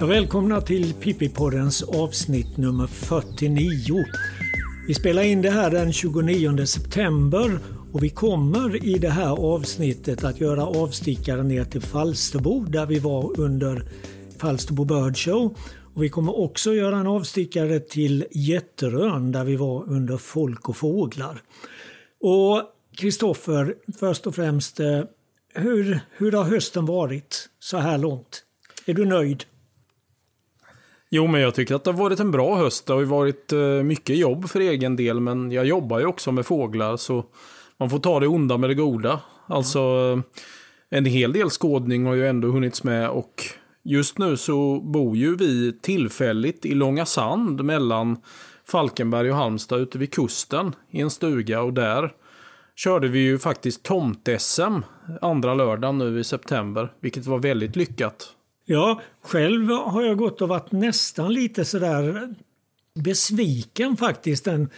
Ja, välkomna till Pippi-poddens avsnitt nummer 49. Vi spelar in det här den 29 september och vi kommer i det här avsnittet att göra avstickare ner till Falsterbo där vi var under Falsterbo Bird Show. Och vi kommer också göra en avstickare till Jätterön där vi var under Folk och fåglar. Och Kristoffer, först och främst, eh, hur, hur har hösten varit så här långt? Är du nöjd? Jo, men jag tycker att det har varit en bra höst. Det har ju varit eh, mycket jobb för egen del, men jag jobbar ju också med fåglar, så man får ta det onda med det goda. Alltså, eh, en hel del skådning har ju ändå hunnits med och just nu så bor ju vi tillfälligt i Långa Sand mellan Falkenberg och Halmstad ute vid kusten i en stuga och där körde vi ju faktiskt tomt-SM andra lördagen nu i september, vilket var väldigt lyckat. Ja, själv har jag gått och varit nästan lite sådär besviken faktiskt. Den,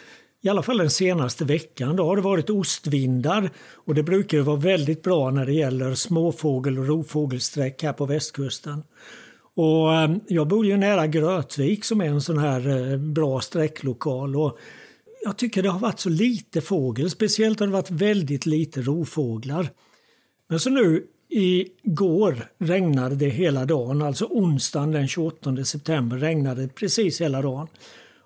i alla fall den senaste veckan. Då har det varit ostvindar och det brukar ju vara väldigt bra när det gäller småfågel och rovfågelsträck här på västkusten. Och eh, jag bor ju nära Grötvik som är en sån här eh, bra sträcklokal. Och jag tycker det har varit så lite fågel, speciellt har det varit väldigt lite rovfåglar. Men så nu Igår regnade det hela dagen, alltså onsdagen den 28 september regnade det precis hela dagen.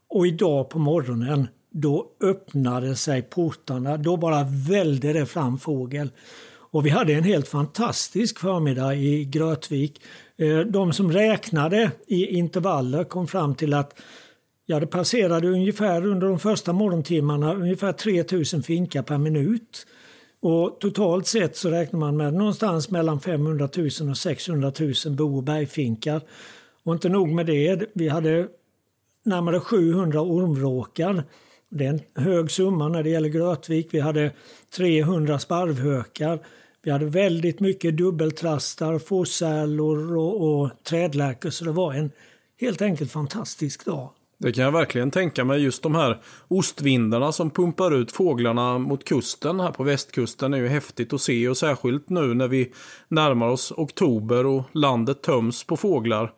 Och idag på morgonen då öppnade sig portarna, då bara välde det fram fågel. Och vi hade en helt fantastisk förmiddag i Grötvik. Eh, de som räknade i intervaller kom fram till att ja, det passerade ungefär under de första morgontimmarna ungefär 3000 finkar per minut. Och totalt sett så räknar man med någonstans mellan 500 000 och 600 000 bo och bergfinkar. Och inte nog med det, vi hade närmare 700 ormvråkar. Det är en hög summa när det gäller Grötvik. Vi hade 300 sparvhökar. Vi hade väldigt mycket dubbeltrastar, fårsälor och, och trädlärkor. Så det var en helt enkelt fantastisk dag. Det kan jag verkligen tänka mig. Just de här ostvindarna som pumpar ut fåglarna mot kusten här på västkusten är ju häftigt att se och särskilt nu när vi närmar oss oktober och landet töms på fåglar.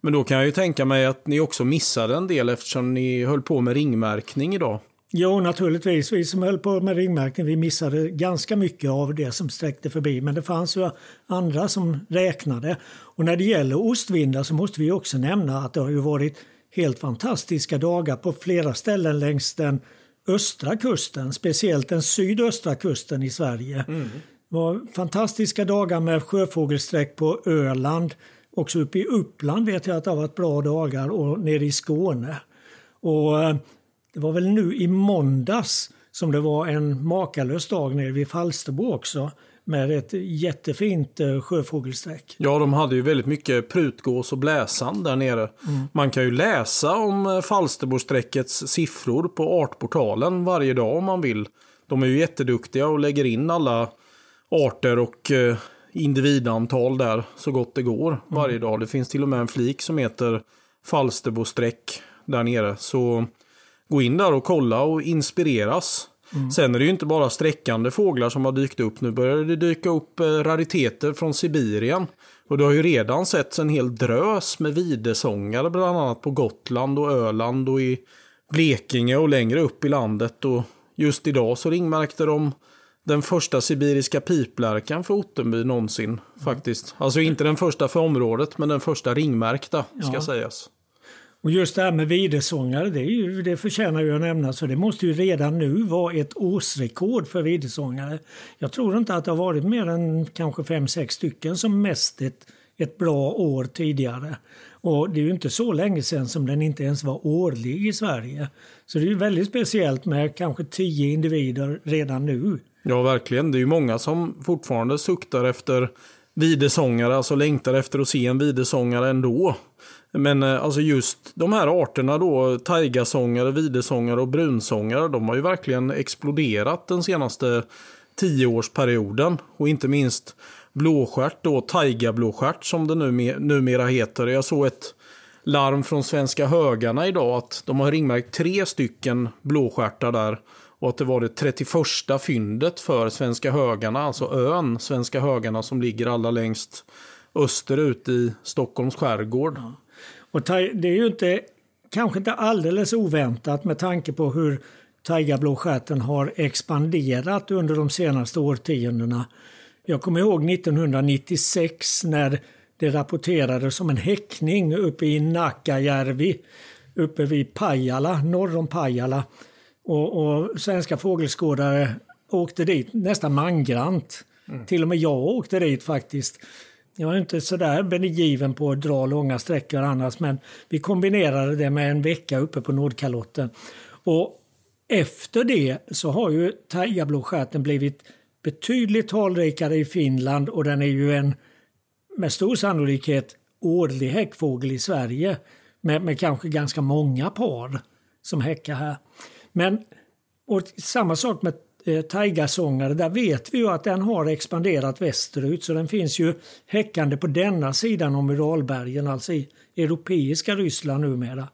Men då kan jag ju tänka mig att ni också missade en del eftersom ni höll på med ringmärkning idag. Jo, naturligtvis. Vi som höll på med ringmärkning vi missade ganska mycket av det som sträckte förbi. Men det fanns ju andra som räknade. Och när det gäller ostvindar så måste vi också nämna att det har ju varit helt fantastiska dagar på flera ställen längs den östra kusten, speciellt den sydöstra kusten i Sverige. Mm. Det var fantastiska dagar med sjöfågelsträck på Öland. Också uppe i Uppland vet jag att det har varit bra dagar och nere i Skåne. Och eh, det var väl nu i måndags som det var en makalös dag nere vid Falsterbo också med ett jättefint eh, sjöfågelsträck. Ja, de hade ju väldigt mycket prutgås och bläsan där nere. Mm. Man kan ju läsa om eh, Falsterbosträckets siffror på Artportalen varje dag om man vill. De är ju jätteduktiga och lägger in alla arter och eh, individantal där så gott det går mm. varje dag. Det finns till och med en flik som heter Falsterbosträck där nere. Så gå in där och kolla och inspireras. Mm. Sen är det ju inte bara sträckande fåglar som har dykt upp. Nu börjar det dyka upp eh, rariteter från Sibirien. Och det har ju redan setts en hel drös med videsångare bland annat på Gotland och Öland och i Blekinge och längre upp i landet. Och just idag så ringmärkte de den första sibiriska piplärkan för Ottenby någonsin mm. faktiskt. Alltså inte den första för området men den första ringmärkta ska ja. sägas. Och just det här med videsångare, det, är ju, det förtjänar ju att nämnas. Det måste ju redan nu vara ett årsrekord för videsångare. Jag tror inte att det har varit mer än kanske fem sex stycken som mest ett, ett bra år tidigare. Och det är ju inte så länge sedan som den inte ens var årlig i Sverige. Så det är ju väldigt speciellt med kanske tio individer redan nu. Ja, verkligen. Det är ju många som fortfarande suktar efter videsångare, alltså längtar efter att se en videsångare ändå. Men eh, alltså just de här arterna då, taigasångare, videsångare och brunsångare, de har ju verkligen exploderat den senaste tioårsperioden. Och inte minst blåstjärt då, taigablåskärt som det numera heter. Jag såg ett larm från Svenska högarna idag att de har ringmärkt tre stycken blåstjärtar där. Och att det var det 31 fyndet för Svenska högarna, alltså ön Svenska högarna som ligger allra längst österut i Stockholms skärgård. Och det är ju inte, kanske inte alldeles oväntat med tanke på hur taigablåstjärten har expanderat under de senaste årtiondena. Jag kommer ihåg 1996 när det rapporterades om en häckning uppe i Nakajärvi uppe vid Pajala, norr om Pajala. Och, och svenska fågelskådare åkte dit nästan mangrant. Mm. Till och med jag åkte dit faktiskt. Jag är inte sådär begiven på att dra långa sträckor annars men vi kombinerade det med en vecka uppe på Nordkalotten. Och efter det så har ju taigablåstjärten blivit betydligt talrikare i Finland och den är ju en med stor sannolikhet årlig häckfågel i Sverige med, med kanske ganska många par som häckar här. Men och samma sak med eh, taigasångare, där vet vi ju att den har expanderat västerut så den finns ju häckande på denna sidan om Uralbergen, alltså i europeiska Ryssland numera.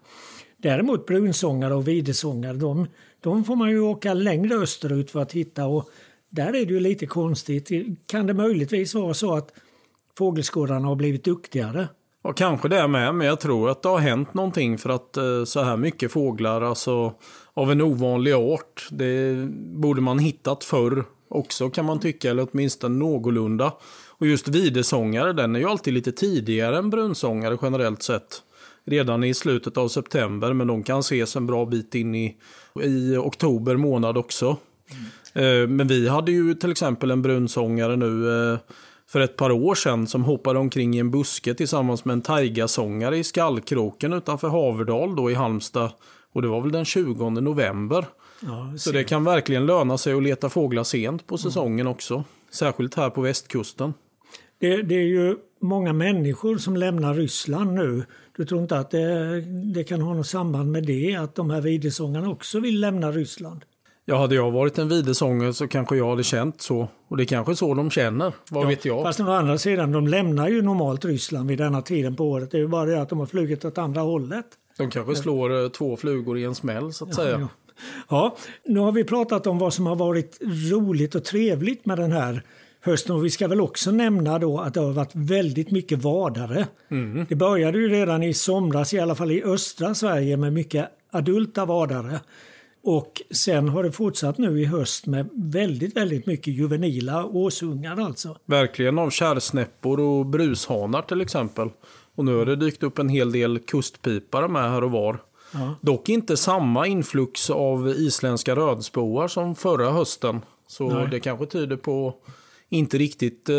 Däremot brunsångare och videsångare, de, de får man ju åka längre österut för att hitta och där är det ju lite konstigt. Kan det möjligtvis vara så att fågelskådarna har blivit duktigare? Ja, kanske det med, men jag tror att det har hänt någonting för att eh, så här mycket fåglar, alltså av en ovanlig art, det borde man hittat förr också kan man tycka, eller åtminstone någorlunda. Och just videsångare, den är ju alltid lite tidigare än brunsångare generellt sett. Redan i slutet av september, men de kan ses en bra bit in i, i oktober månad också. Mm. Men vi hade ju till exempel en brunsångare nu eh, för ett par år sedan som hoppade omkring i en buske tillsammans med en taigasångare i Skallkroken utanför Haverdal då i Halmstad. Och det var väl den 20 november. Ja, så det kan verkligen löna sig att leta fåglar sent på säsongen mm. också. Särskilt här på västkusten. Det, det, är ju många människor som lämnar Ryssland nu. Du tror inte att det, det kan ha något samband med det, att de här videsångarna också vill lämna Ryssland? Ja, hade jag varit en videsångare så kanske jag hade känt så. Och det är kanske så de känner, vad ja, vet jag. Fast å andra sidan, de lämnar ju normalt Ryssland vid denna tiden på året. Det är ju bara det att de har flugit åt andra hållet. De kanske slår eh, två flugor i en smäll så att ja, säga. Ja. ja, nu har vi pratat om vad som har varit roligt och trevligt med den här hösten. Och vi ska väl också nämna då att det har varit väldigt mycket vadare. Mm. Det började ju redan i somras, i alla fall i östra Sverige, med mycket adulta vadare. Och sen har det fortsatt nu i höst med väldigt, väldigt mycket juvenila åsungar alltså. Verkligen av kärrsnäppor och brushanar till exempel. Och nu har det dykt upp en hel del kustpipare med här och var. Ja. Dock inte samma influx av isländska rödspoar som förra hösten. Så Nej. det kanske tyder på inte riktigt eh,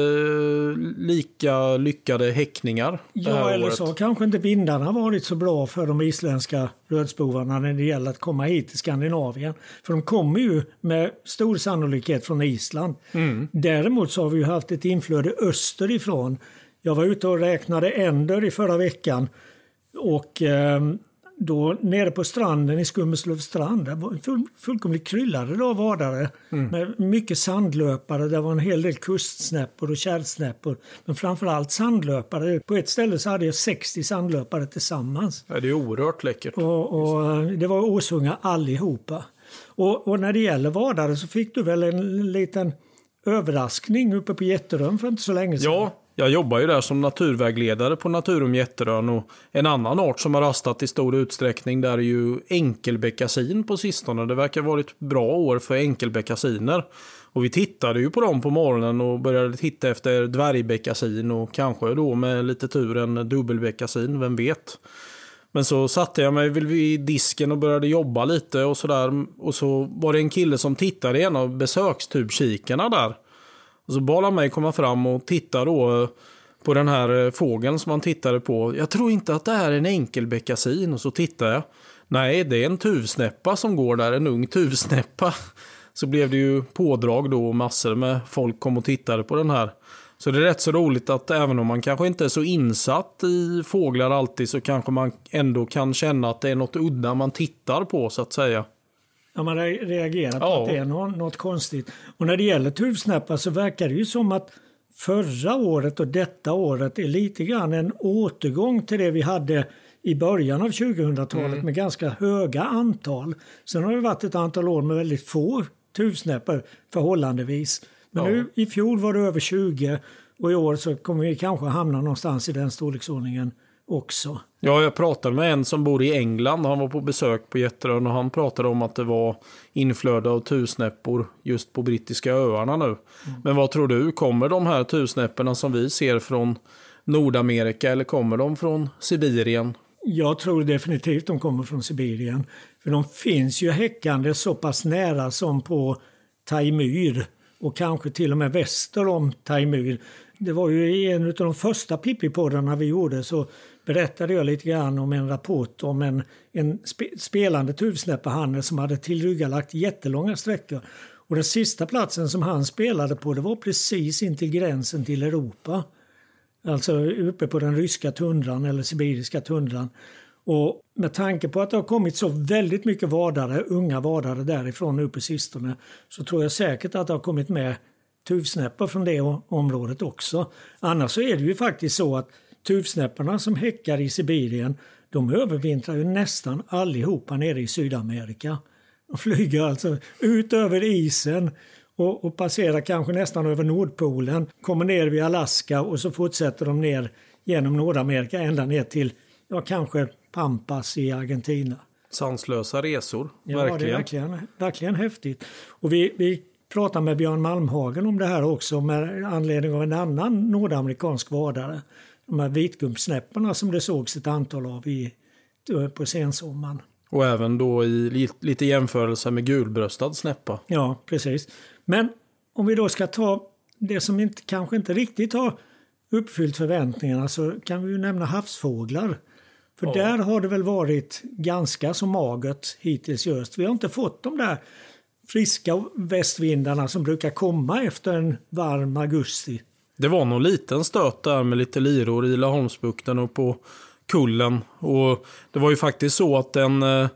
lika lyckade häckningar. Ja, eller året. så kanske inte vindarna varit så bra för de isländska rödspovarna när det gäller att komma hit till Skandinavien. För de kommer ju med stor sannolikhet från Island. Mm. Däremot så har vi ju haft ett inflöde österifrån. Jag var ute och räknade änder i förra veckan och eh, då nere på stranden i Skummeslövs strand, där var full, fullkomligt kryllade av vadare. Mm. Med mycket sandlöpare, det var en hel del kustsnäppor och kärrsnäppor. Men framförallt sandlöpare. På ett ställe så hade jag 60 sandlöpare tillsammans. Ja, det är oerhört läckert. Och, och det var åsungar allihopa. Och, och när det gäller vadare så fick du väl en liten överraskning uppe på Jätterön för inte så länge sedan? Ja, jag jobbar ju där som naturvägledare på Naturum Jätterön och en annan art som har rastat i stor utsträckning där är ju enkelbeckasin på sistone. Det verkar ha varit bra år för enkelbeckasiner. Och vi tittade ju på dem på morgonen och började titta efter dvärgbeckasin och kanske då med lite tur en dubbelbeckasin, vem vet. Men så satte jag mig vid disken och började jobba lite och sådär. Och så var det en kille som tittade i en av besökstubkikarna där. Och så bad han mig komma fram och titta då eh, på den här eh, fågeln som han tittade på. Jag tror inte att det här är en enkelbeckasin. Och så tittade jag. Nej, det är en tuvsnäppa som går där, en ung tuvsnäppa. Så blev det ju pådrag då och massor med folk kom och tittade på den här. Så det är rätt så roligt att även om man kanske inte är så insatt i fåglar alltid så kanske man ändå kan känna att det är något udda man tittar på så att säga. Ja, man reagerar på ja. att det är något, konstigt. Och när det gäller tuvsnäppar så verkar det ju som att förra året och detta året är lite grann en återgång till det vi hade i början av 2000-talet mm. med ganska höga antal. Sen har det varit ett antal år med väldigt få tuvsnäppor förhållandevis. Men ja. nu i fjol var det över 20 och i år så kommer vi kanske hamna någonstans i den storleksordningen också. Ja, jag pratade med en som bor i England. Han var på besök på Jätterön och han pratade om att det var inflöde av tusnäppor just på brittiska öarna nu. Mm. Men vad tror du, kommer de här tusnäpporna som vi ser från Nordamerika eller kommer de från Sibirien? Jag tror definitivt de kommer från Sibirien. För de finns ju häckande så pass nära som på Taimyr och kanske till och med väster om Taimyr. Det var ju en av de första Pippi-poddarna vi gjorde så berättade jag lite grann om en rapport om en, en spe, spelande tuvsnäppehanne som hade tillryggalagt jättelånga sträckor. Och den sista platsen som han spelade på det var precis intill gränsen till Europa. Alltså uppe på den ryska tundran eller sibiriska tundran. Och med tanke på att det har kommit så väldigt mycket vadare, unga vadare därifrån nu på sistone så tror jag säkert att det har kommit med tuvsnäppar från det området också. Annars så är det ju faktiskt så att tuvsnäpporna som häckar i Sibirien de övervintrar ju nästan allihopa nere i Sydamerika. De flyger alltså ut över isen och, och passerar kanske nästan över Nordpolen, kommer ner vid Alaska och så fortsätter de ner genom Nordamerika ända ner till ja, kanske Pampas i Argentina. Sanslösa resor, ja, verkligen. det är verkligen, verkligen häftigt. Och vi, vi pratade med Björn Malmhagen om det här också med anledning av en annan nordamerikansk vadare. De här vitgummsnäpporna som det sågs ett antal av i, på sensommaren. Och även då i lite jämförelse med gulbröstad snäppa. Ja, precis. Men om vi då ska ta det som inte, kanske inte riktigt har uppfyllt förväntningarna så kan vi ju nämna havsfåglar. För ja. där har det väl varit ganska så magert hittills just. Vi har inte fått de där friska västvindarna som brukar komma efter en varm augusti. Det var någon liten stöt där med lite liror i Laholmsbukten och på kullen. Och det var ju faktiskt så att en eh,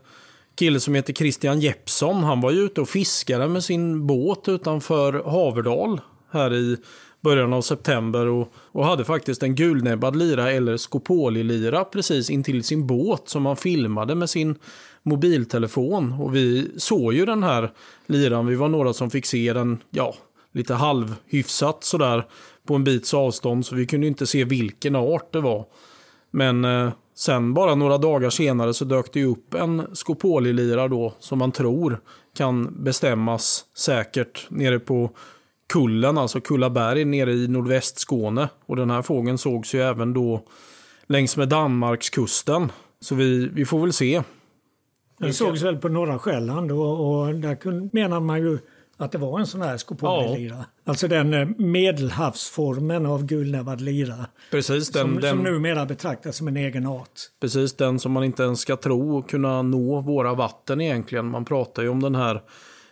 kille som heter Christian Jeppsson, han var ju ute och fiskade med sin båt utanför Haverdal här i början av september och, och hade faktiskt en gulnäbbad lira eller skopolilira precis intill sin båt som han filmade med sin mobiltelefon. Och vi såg ju den här liran, vi var några som fick se den, ja, lite halvhyfsat sådär på en bits avstånd så vi kunde inte se vilken art det var. Men eh, sen bara några dagar senare så dök det upp en skopolilira då som man tror kan bestämmas säkert nere på Kullen, alltså Kullaberg nere i nordvästskåne. Och den här fågeln sågs ju även då längs med Danmarkskusten. Så vi, vi får väl se. Den sågs väl på norra Själland och, och där menar man ju att det var en sån här skopolilira. Ja. Alltså den eh, medelhavsformen av gulnävad lira. Precis, den, som, den, som numera betraktas som en egen art. Precis, den som man inte ens ska tro kunna nå våra vatten egentligen. Man pratar ju om den här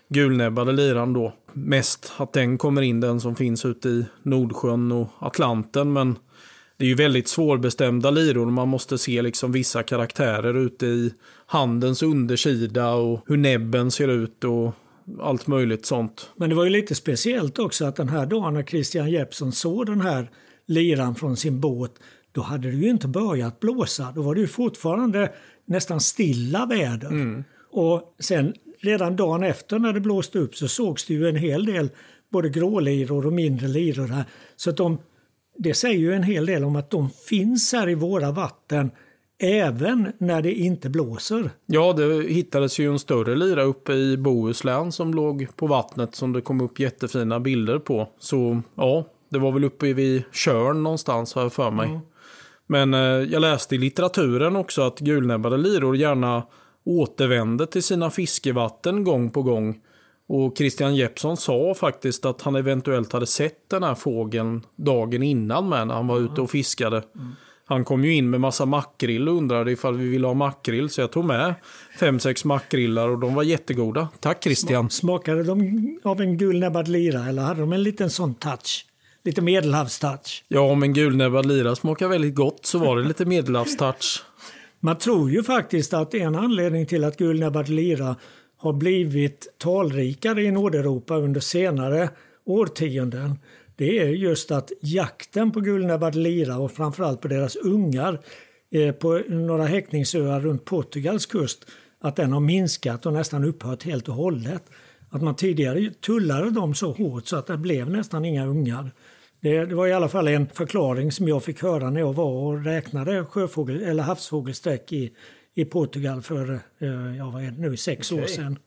gulnäbbade liran då. Mest att den kommer in, den som finns ute i Nordsjön och Atlanten. Men det är ju väldigt svårbestämda liror. Man måste se liksom vissa karaktärer ute i handens undersida och hur näbben ser ut och allt möjligt sånt. Men det var ju lite speciellt också att den här dagen när Christian Jeppsson såg den här liran från sin båt, då hade det ju inte börjat blåsa. Då var det ju fortfarande nästan stilla väder. Mm. Och sen redan dagen efter när det blåste upp så sågs det ju en hel del både gråliror och mindre liror här. Så att de, det säger ju en hel del om att de finns här i våra vatten även när det inte blåser. Ja, det hittades ju en större lira uppe i Bohuslän som låg på vattnet som det kom upp jättefina bilder på. Så ja, det var väl uppe vid Körn någonstans har jag för mig. Mm. Men eh, jag läste i litteraturen också att gulnäbbade liror gärna återvände till sina fiskevatten gång på gång. Och Christian Jeppsson sa faktiskt att han eventuellt hade sett den här fågeln dagen innan med när han var ute och fiskade. Mm. Han kom ju in med massa makrill och undrade ifall vi ville ha makrill. Så jag tog med fem, sex makrillar och de var jättegoda. Tack Christian. Smakade de av en gulnäbbad lira eller hade de en liten sån touch? Lite medelhavstouch? Ja, om en gulnäbbad lira smakar väldigt gott så var det lite medelhavstouch. Man tror ju faktiskt att en anledning till att gulnäbbad lira har blivit talrikare i Nordeuropa under senare årtionden det är just att jakten på gulnäbbad lira och framförallt på deras ungar eh, på några häckningsöar runt Portugals kust att den har minskat och nästan upphört helt och hållet. Att man tidigare tullade dem så hårt så att det blev nästan inga ungar. Det, var i alla fall en förklaring som jag fick höra när jag var och räknade sjöfågel, eller havsfågelsträck i, i Portugal för eh, ja, vad är det nu, sex okay. år sedan.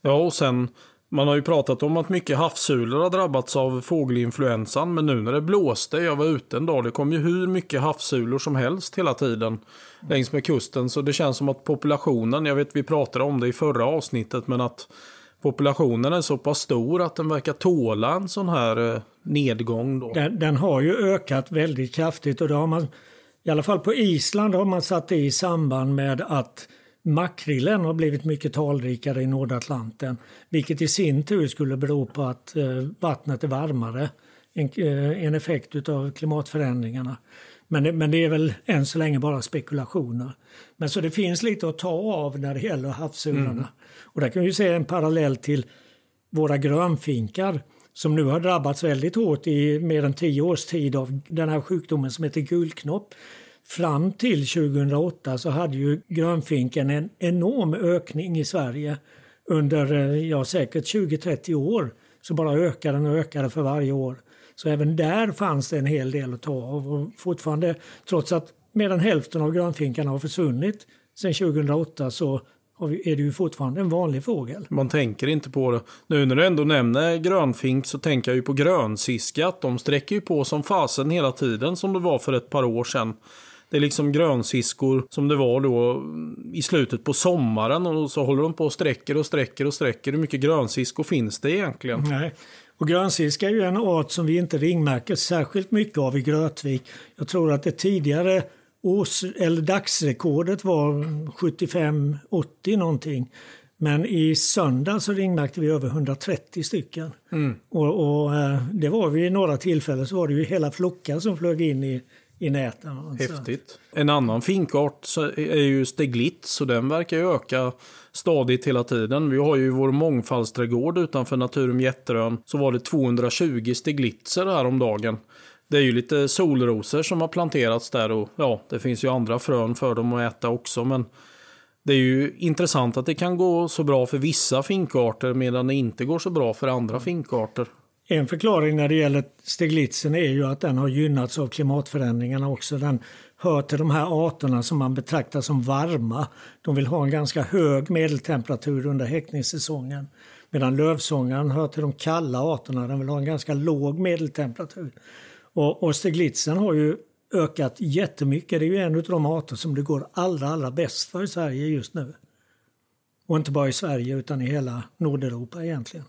Ja, och sen man har ju pratat om att mycket havssulor har drabbats av fågelinfluensan, men nu när det blåste, jag var ute en dag, det kom ju hur mycket havssulor som helst hela tiden längs med kusten. Så det känns som att populationen, jag vet vi pratade om det i förra avsnittet, men att populationen är så pass stor att den verkar tåla en sån här eh, nedgång. Då. Den, den, har ju ökat väldigt kraftigt och det har man, i alla fall på Island har man satt det i samband med att makrillen har blivit mycket talrikare i Nordatlanten. Vilket i sin tur skulle bero på att eh, vattnet är varmare. En, eh, en effekt av klimatförändringarna. Men det, men det är väl än så länge bara spekulationer. Men så det finns lite att ta av när det gäller havssularna. Mm. Och där kan vi se en parallell till våra grönfinkar som nu har drabbats väldigt hårt i mer än tio års tid av den här sjukdomen som heter gulknopp. Fram till 2008 så hade ju grönfinken en enorm ökning i Sverige under eh, ja, säkert 20-30 år. Så bara ökade den och ökade för varje år. Så även där fanns det en hel del att ta av. Och fortfarande, trots att mer än hälften av grönfinkarna har försvunnit sedan 2008 så är det ju fortfarande en vanlig fågel. Man tänker inte på det. Nu när du ändå nämner grönfink så tänker jag ju på grönsiskat. De sträcker ju på som fasen hela tiden som det var för ett par år sedan. Det är liksom grönsiskor som det var då i slutet på sommaren och så håller de på och sträcker och sträcker och sträcker. Hur mycket grönsiskor finns det egentligen? Nej. Och grönsiska är ju en art som vi inte ringmärker särskilt mycket av i Grötvik. Jag tror att det tidigare års, eller dagsrekordet var 75-80 någonting. Men i söndag så ringmärkte vi över 130 stycken. Mm. Och, och, eh, det var vid några tillfällen så var det ju hela flockar som flög in i, i näten. Häftigt. En annan finkart är ju steglitz och den verkar ju öka stadigt hela tiden. Vi har ju vår mångfaldsträdgård utanför Naturum Jätterön. Så var det 220 steglitzer här om dagen. Det är ju lite solrosor som har planterats där och ja, det finns ju andra frön för dem att äta också. Men det är ju intressant att det kan gå så bra för vissa finkarter medan det inte går så bra för andra finkarter. En förklaring när det gäller steglitzen är ju att den har gynnats av klimatförändringarna också. Den hör till de här arterna som man betraktar som varma. De vill ha en ganska hög medeltemperatur under häckningssäsongen. Medan lövsångaren hör till de kalla arterna, den vill ha en ganska låg medeltemperatur. Och, och steglitzen har ju ökat jättemycket. Det är ju en av de arter som det går allra, allra bäst för i Sverige just nu. Och inte bara i Sverige utan i hela Nordeuropa egentligen.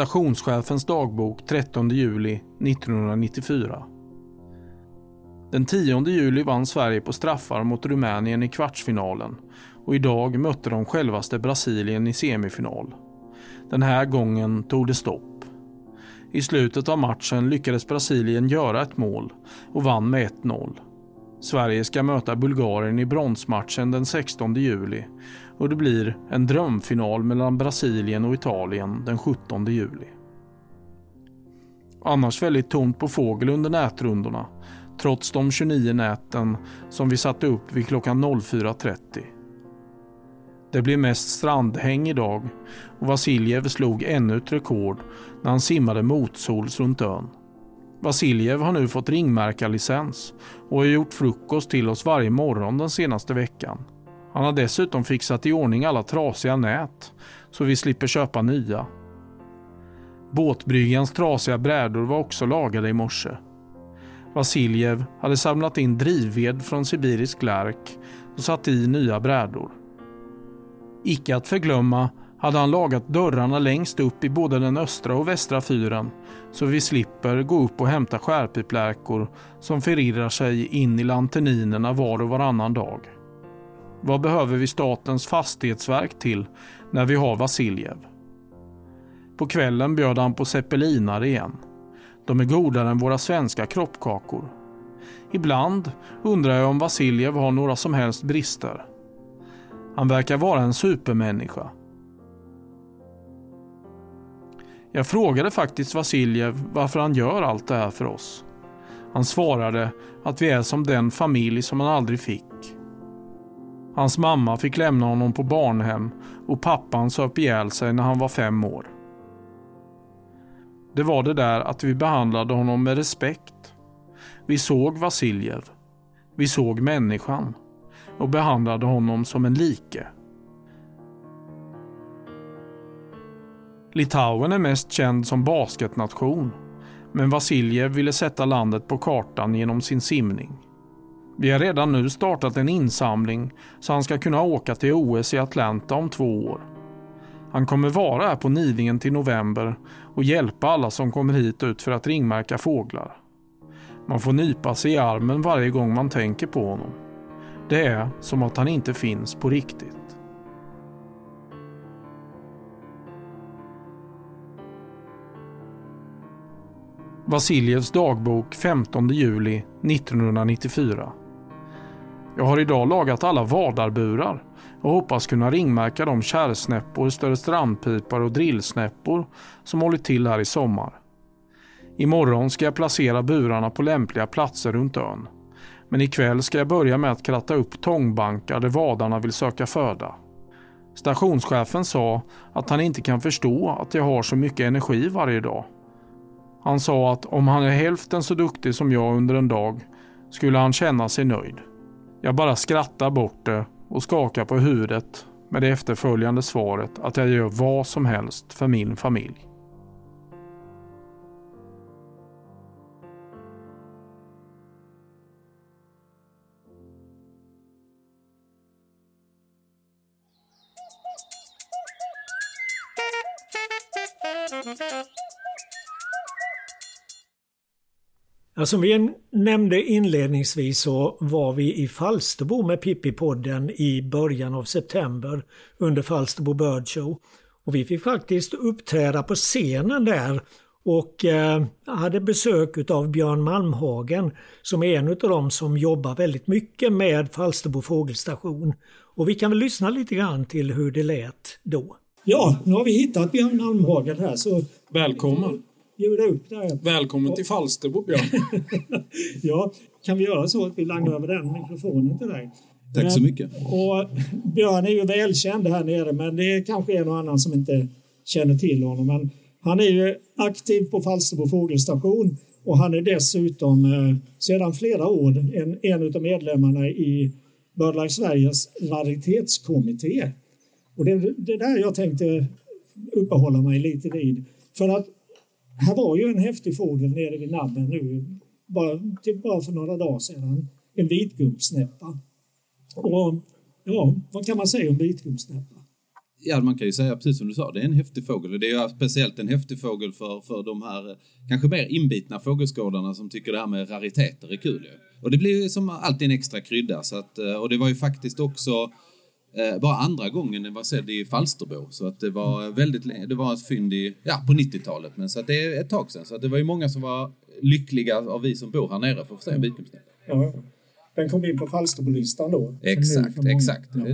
Stationschefens dagbok 13 juli 1994. Den 10 juli vann Sverige på straffar mot Rumänien i kvartsfinalen och idag mötte de självaste Brasilien i semifinal. Den här gången tog det stopp. I slutet av matchen lyckades Brasilien göra ett mål och vann med 1-0. Sverige ska möta Bulgarien i bronsmatchen den 16 juli och det blir en drömfinal mellan Brasilien och Italien den 17 juli. Annars väldigt tomt på fågel under nätrundorna trots de 29 näten som vi satte upp vid klockan 04.30. Det blev mest strandhäng idag och Vasiljev slog ännu ett rekord när han simmade motsols runt ön. Vasiljev har nu fått ringmärkarlicens och har gjort frukost till oss varje morgon den senaste veckan. Han har dessutom fixat i ordning alla trasiga nät så vi slipper köpa nya. Båtbryggans trasiga brädor var också lagade i morse. Vasiljev hade samlat in drivved från sibirisk lärk och satt i nya brädor. Icke att förglömma hade han lagat dörrarna längst upp i både den östra och västra fyren så vi slipper gå upp och hämta skärpiplärkor som förirrar sig in i lanterninerna var och varannan dag. Vad behöver vi statens fastighetsverk till när vi har Vasiljev? På kvällen bjöd han på zeppelinare igen. De är godare än våra svenska kroppkakor. Ibland undrar jag om Vasiljev har några som helst brister. Han verkar vara en supermänniska. Jag frågade faktiskt Vasiljev varför han gör allt det här för oss. Han svarade att vi är som den familj som han aldrig fick. Hans mamma fick lämna honom på barnhem och pappan söp ihjäl sig när han var fem år. Det var det där att vi behandlade honom med respekt. Vi såg Vasiljev. Vi såg människan och behandlade honom som en like. Litauen är mest känd som basketnation men Vasiljev ville sätta landet på kartan genom sin simning. Vi har redan nu startat en insamling så han ska kunna åka till OS i Atlanta om två år. Han kommer vara här på Nidingen till november och hjälpa alla som kommer hit ut för att ringmärka fåglar. Man får nypa sig i armen varje gång man tänker på honom. Det är som att han inte finns på riktigt. Vasiljevs dagbok 15 juli 1994. Jag har idag lagat alla vadarburar och hoppas kunna ringmärka de kärrsnäppor, större strandpipar och drillsnäppor som hållit till här i sommar. Imorgon ska jag placera burarna på lämpliga platser runt ön. Men ikväll ska jag börja med att kratta upp tångbankar där vadarna vill söka föda. Stationschefen sa att han inte kan förstå att jag har så mycket energi varje dag. Han sa att om han är hälften så duktig som jag under en dag skulle han känna sig nöjd. Jag bara skrattar bort det och skakar på huvudet med det efterföljande svaret att jag gör vad som helst för min familj. Ja, som vi nämnde inledningsvis så var vi i Falsterbo med Pippi-podden i början av september under Falsterbo Bird Show. Och vi fick faktiskt uppträda på scenen där och eh, hade besök av Björn Malmhagen som är en av dem som jobbar väldigt mycket med Falsterbo fågelstation. Och vi kan väl lyssna lite grann till hur det lät då. Ja, nu har vi hittat Björn Malmhagen här så Välkommen! Bjuda upp där. Välkommen till Falsterbo Björn! ja, kan vi göra så att vi langar över den mikrofonen till dig? Tack så mycket. Och Björn är ju välkänd här nere men det är kanske en och annan som inte känner till honom. Men han är ju aktiv på Falsterbo fågelstation och han är dessutom eh, sedan flera år en, en av medlemmarna i BirdLife Sveriges raritetskommitté. Och det är det där jag tänkte uppehålla mig lite vid. För att här var ju en häftig fågel nere vid nabben nu, bara, typ bara för några dagar sedan. En vitgubbsnäppa. Och ja, vad kan man säga om vitgubbsnäppa? Ja, man kan ju säga precis som du sa, det är en häftig fågel. Och det är ju speciellt en häftig fågel för, för de här eh, kanske mer inbitna fågelskådarna som tycker det här med rariteter är kul. Och det blir ju som alltid en extra krydda. Så att, eh, och det var ju faktiskt också bara andra gången den var sedd i Falsterbo. Så att det var väldigt det var ett fynd i, ja, på 90-talet. Men så att det är ett tag sedan. Så att det var ju många som var lyckliga av vi som bor här nere för att få se en vitgubbsnäppa. Ja, den kom in på Falsterbolistan då? Exakt, exakt. Ja.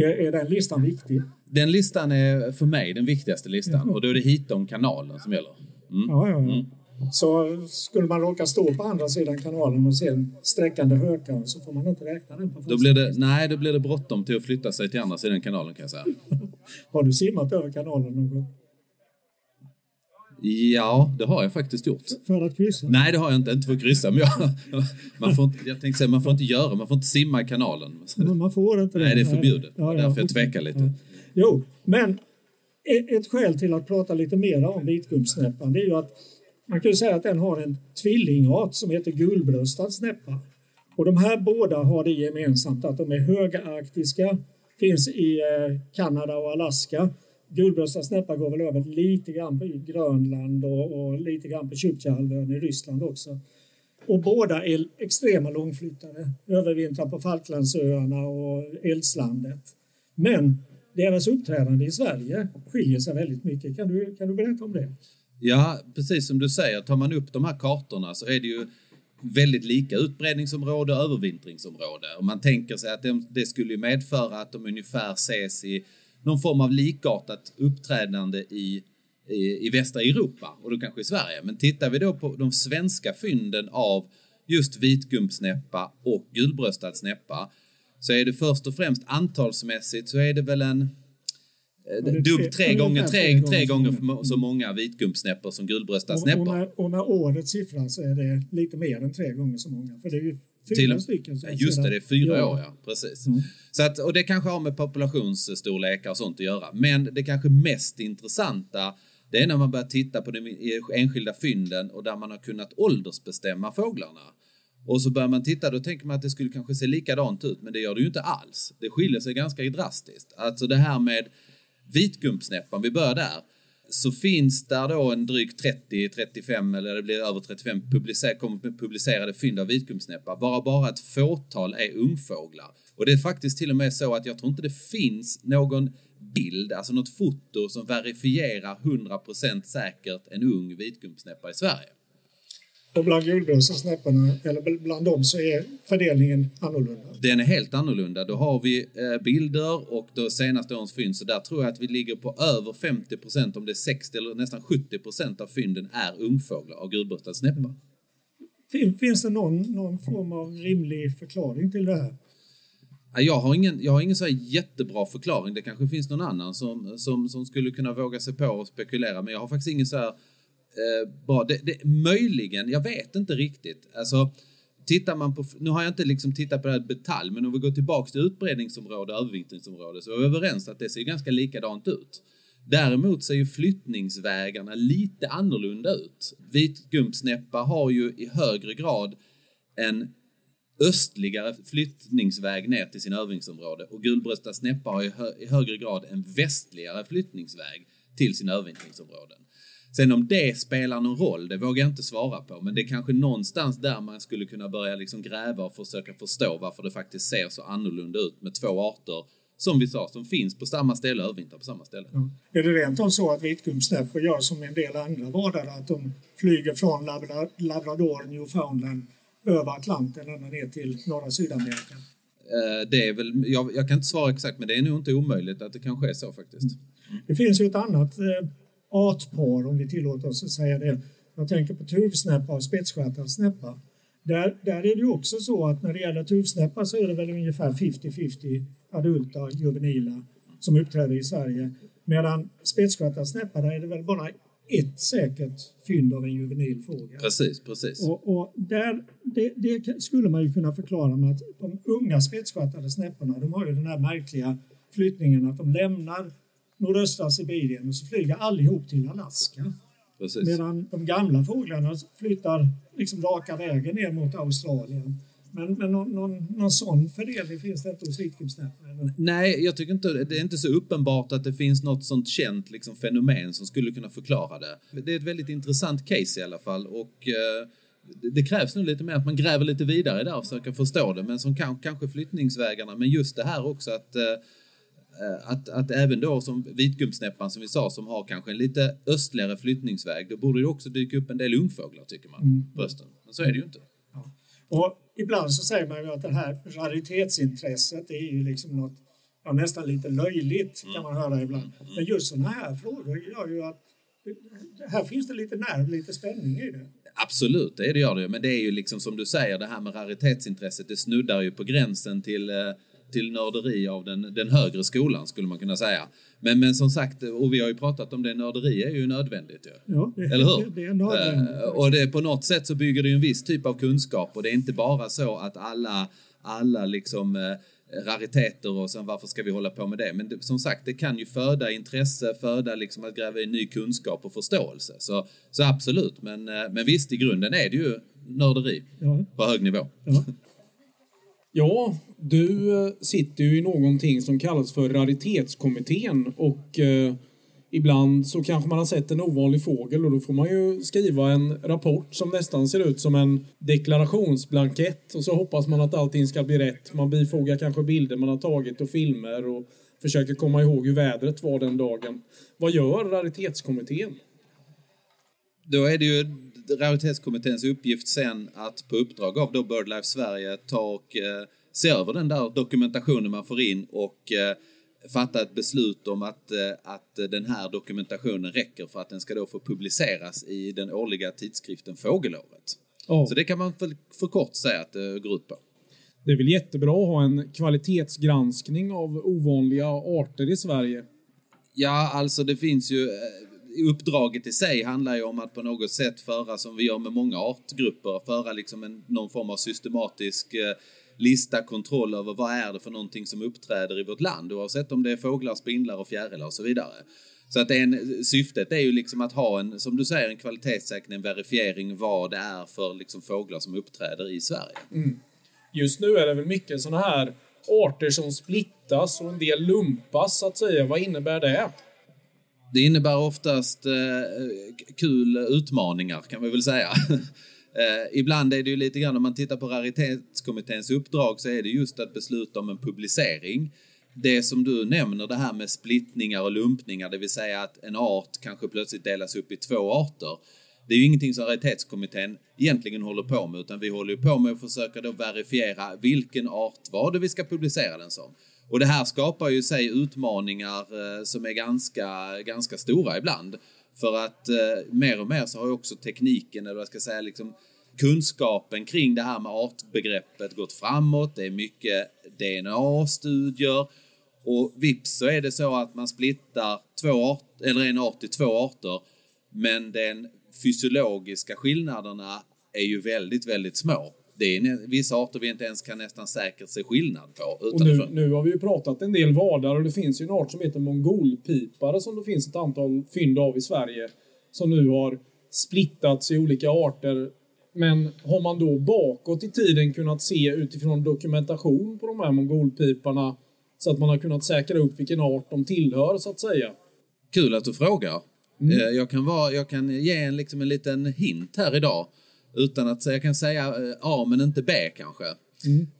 Är, är den listan viktig? Den listan är för mig den viktigaste listan mm. och då är det hit om kanalen som gäller. Mm. Ja, ja, ja. Mm. Så skulle man råka stå på andra sidan kanalen och se en sträckande hökar så får man inte räkna den på då blir det, Nej, då blir det bråttom till att flytta sig till andra sidan kanalen kan jag säga. har du simmat över kanalen någon gång? Ja, det har jag faktiskt gjort. För att kryssa? Nej, det har jag inte. Inte för att kryssa. Men jag, man får inte, jag tänkte säga, man får inte göra, man får inte simma i kanalen. Men man får inte det? Nej, det är förbjudet. Ja, ja, därför jag tvekar lite. Ja. Jo, men ett skäl till att prata lite mer om vitgubbsnäppan det är ju att man kan säga att den har en tvillingart som heter gulbröstad snäppa. Och de här båda har det gemensamt att de är högarktiska, finns i eh, Kanada och Alaska. Gulbröstad snäppa går väl över lite grann på Grönland och, och lite grann på Tjuktjehalvön i Ryssland också. Och båda är extrema långflyttare, övervintrar på Falklandsöarna och Eldslandet. Men deras uppträdande i Sverige skiljer sig väldigt mycket. Kan du, kan du berätta om det? Ja, precis som du säger, tar man upp de här kartorna så är det ju väldigt lika utbredningsområde och övervintringsområde. Och man tänker sig att det skulle medföra att de ungefär ses i någon form av likartat uppträdande i i, i västra Europa och då kanske i Sverige. Men tittar vi då på de svenska fynden av just vitgumpsnäppa och gulbröstad snäppa så är det först och främst antalsmässigt så är det väl en dubb tre gånger, tre, tre gånger så många vitgumpsnäppor som gulbröstad snäppor. Och, med, och med årets siffra så är det lite mer än tre gånger så många. För det är ju fyra stycken. Just det, det är fyra ja. år ja. Precis. Mm. Så att, och det kanske har med populationsstorlekar och sånt att göra. Men det kanske mest intressanta det är när man börjar titta på de enskilda fynden och där man har kunnat åldersbestämma fåglarna. Och så börjar man titta, då tänker man att det skulle kanske se likadant ut, men det gör det ju inte alls. Det skiljer sig ganska drastiskt. Alltså det här med vitgumpsnäppan, vi börjar där, så finns där då en drygt 30, 35 eller det blir över 35 publicer publicerade fynd av vitgumpsnäppa. Bara, bara ett fåtal är ungfåglar. Och det är faktiskt till och med så att jag tror inte det finns någon bild, alltså något foto som verifierar 100% säkert en ung vitgumpsnäppa i Sverige. Och bland gulbröstsnäpporna, eller bland dem, så är fördelningen annorlunda? Den är helt annorlunda. Då har vi eh, bilder och då senaste årens fynd, så där tror jag att vi ligger på över 50 procent, om det är 60 eller nästan 70 procent av fynden är ungfåglar av gulbröstad snäppa. Finns det någon, någon form av rimlig förklaring till det här? Jag har ingen, jag har ingen så jättebra förklaring. Det kanske finns någon annan som, som, som skulle kunna våga sig på och spekulera, men jag har faktiskt ingen så här eh, bra. Det, det, möjligen, jag vet inte riktigt. Alltså, tittar man på, nu har jag inte liksom tittat på det här detalj, men om vi går tillbaks till utbredningsområde och övervintringsområde så är vi överens att det ser ganska likadant ut. Däremot ser ju flyttningsvägarna lite annorlunda ut. Vitgumpsnäppa har ju i högre grad en östligare flyttningsväg ner till sin övningsområde och gulbröstad snäppa har i, hö i högre grad en västligare flyttningsväg till sina övervintringsområden. Sen om det spelar någon roll, det vågar jag inte svara på, men det är kanske någonstans där man skulle kunna börja liksom gräva och försöka förstå varför det faktiskt ser så annorlunda ut med två arter som vi sa, som finns på samma ställe och övervintrar på samma ställe. Ja. Är det rent av så att vitgummsnäppor gör som en del andra vadare, att de flyger från Labrador, Newfoundland över Atlanten ända ner till norra Sydamerika? Eh, det är väl, jag, jag, kan inte svara exakt, men det är nog inte omöjligt att det kan ske så faktiskt. Mm. Det finns ju ett annat eh, artpar, om vi tillåter oss att säga det. Jag tänker på tuvsnäppa och spetsstjärtad snäppa. Där, där är det ju också så att när det gäller tuvsnäppa så är det väl ungefär 50-50 adulta juvenila som uppträder i Sverige. Medan spetsstjärtad snäppa, där är det väl bara ett säkert fynd av en juvenil fågel. Precis, precis. Och, och där, det, det, skulle man ju kunna förklara med att de unga spetsstjärtade snäpporna, de har ju den här märkliga flyttningen att de lämnar nordöstra Sibirien och så flyger allihop till Alaska. Precis. Medan de gamla fåglarna flyttar liksom raka vägen ner mot Australien. Men, men någon, någon, någon sån fördelning finns det inte hos vitgubbsnäpporna? Nej, jag tycker inte det är inte så uppenbart att det finns något sånt känt liksom, fenomen som skulle kunna förklara det. Det är ett väldigt intressant case i alla fall och eh, det krävs nog lite mer att man gräver lite vidare där och försöker förstå det, men som kan, kanske flyttningsvägarna, men just det här också att Eh, att, att även då som vitgubbsnäppan som vi sa som har kanske en lite östligare flyttningsväg, då borde det också dyka upp en del ungfåglar tycker man mm. på östen. Men så är det ju inte. Ja. Och ibland så säger man ju att det här raritetsintresset är ju liksom något ja, nästan lite löjligt kan man höra ibland. Mm. Men just sådana här frågor gör ju att här finns det lite nerv, lite spänning i det. Absolut, det, är det gör det Men det är ju liksom som du säger, det här med raritetsintresset, det snuddar ju på gränsen till eh, till nörderi av den, den högre skolan skulle man kunna säga. Men, men som sagt, och vi har ju pratat om det, nörderi är ju nödvändigt. Ju. Ja, det, Eller hur? Det, är nödvändigt. Uh, och det, på något sätt så bygger det ju en viss typ av kunskap och det är inte bara så att alla, alla liksom uh, rariteter och sen varför ska vi hålla på med det? Men det, som sagt, det kan ju föda intresse, föda liksom att gräva i ny kunskap och förståelse. Så, så absolut, men, uh, men visst, i grunden är det ju nörderi ja. på hög nivå. Ja. Ja, du eh, sitter ju i någonting som kallas för raritetskommittén och eh, ibland så kanske man har sett en ovanlig fågel och då får man ju skriva en rapport som nästan ser ut som en deklarationsblankett och så hoppas man att allting ska bli rätt. Man bifogar kanske bilder man har tagit och filmer och försöker komma ihåg hur vädret var den dagen. Vad gör raritetskommittén? Då är det ju raritetskommitténs uppgift sen att på uppdrag av då BirdLife Sverige ta och eh, se över den där dokumentationen man får in och eh, fatta ett beslut om att, eh, att den här dokumentationen räcker för att den ska då få publiceras i den årliga tidskriften Fågelåret. Ja. Så det kan man för, för kort säga att det går ut på. Det är väl jättebra att ha en kvalitetsgranskning av ovanliga arter i Sverige. Ja, alltså det finns ju... Uppdraget i sig handlar ju om att på något sätt föra, som vi gör med många artgrupper, föra liksom en, någon form av systematisk eh, lista, kontroll över vad är det för någonting som uppträder i vårt land, oavsett om det är fåglar, spindlar och fjärilar och så vidare. Så att en, syftet är ju liksom att ha en, som du säger, en kvalitetssäkring, en verifiering vad det är för liksom fåglar som uppträder i Sverige. Mm. Just nu är det väl mycket sådana här arter som splittas och en del lumpas så att säga. Vad innebär det? Det innebär oftast eh, kul utmaningar kan vi väl säga. eh, ibland är det ju lite grann, om man tittar på raritetskommitténs uppdrag så är det just att besluta om en publicering. Det som du nämner, det här med splittningar och lumpningar, det vill säga att en art kanske plötsligt delas upp i två arter. Det är ju ingenting som raritetskommittén egentligen håller på med, utan vi håller ju på med att försöka då verifiera vilken art var det vi ska publicera den som. Och det här skapar ju sig utmaningar eh, som är ganska, ganska stora ibland. För att eh, mer och mer så har ju också tekniken, eller vad ska jag säga, liksom kunskapen kring det här med artbegreppet gått framåt. Det är mycket DNA-studier och vips så är det så att man splittar två art, eller en art i två arter. Men den fysiologiska skillnaderna är ju väldigt, väldigt små. Det är vissa arter vi inte ens kan nästan säkert se skillnad på. Och nu, nu har vi ju pratat en del vadar och det finns ju en art som heter mongolpipare som det finns ett antal fynd av i Sverige. Som nu har splittats i olika arter. Men har man då bakåt i tiden kunnat se utifrån dokumentation på de här mongolpiparna så att man har kunnat säkra upp vilken art de tillhör så att säga? Kul att du frågar. Eh, Jag, kan vara, jag kan ge en, liksom en liten hint här idag. Utan att jag kan säga eh, A men inte B kanske.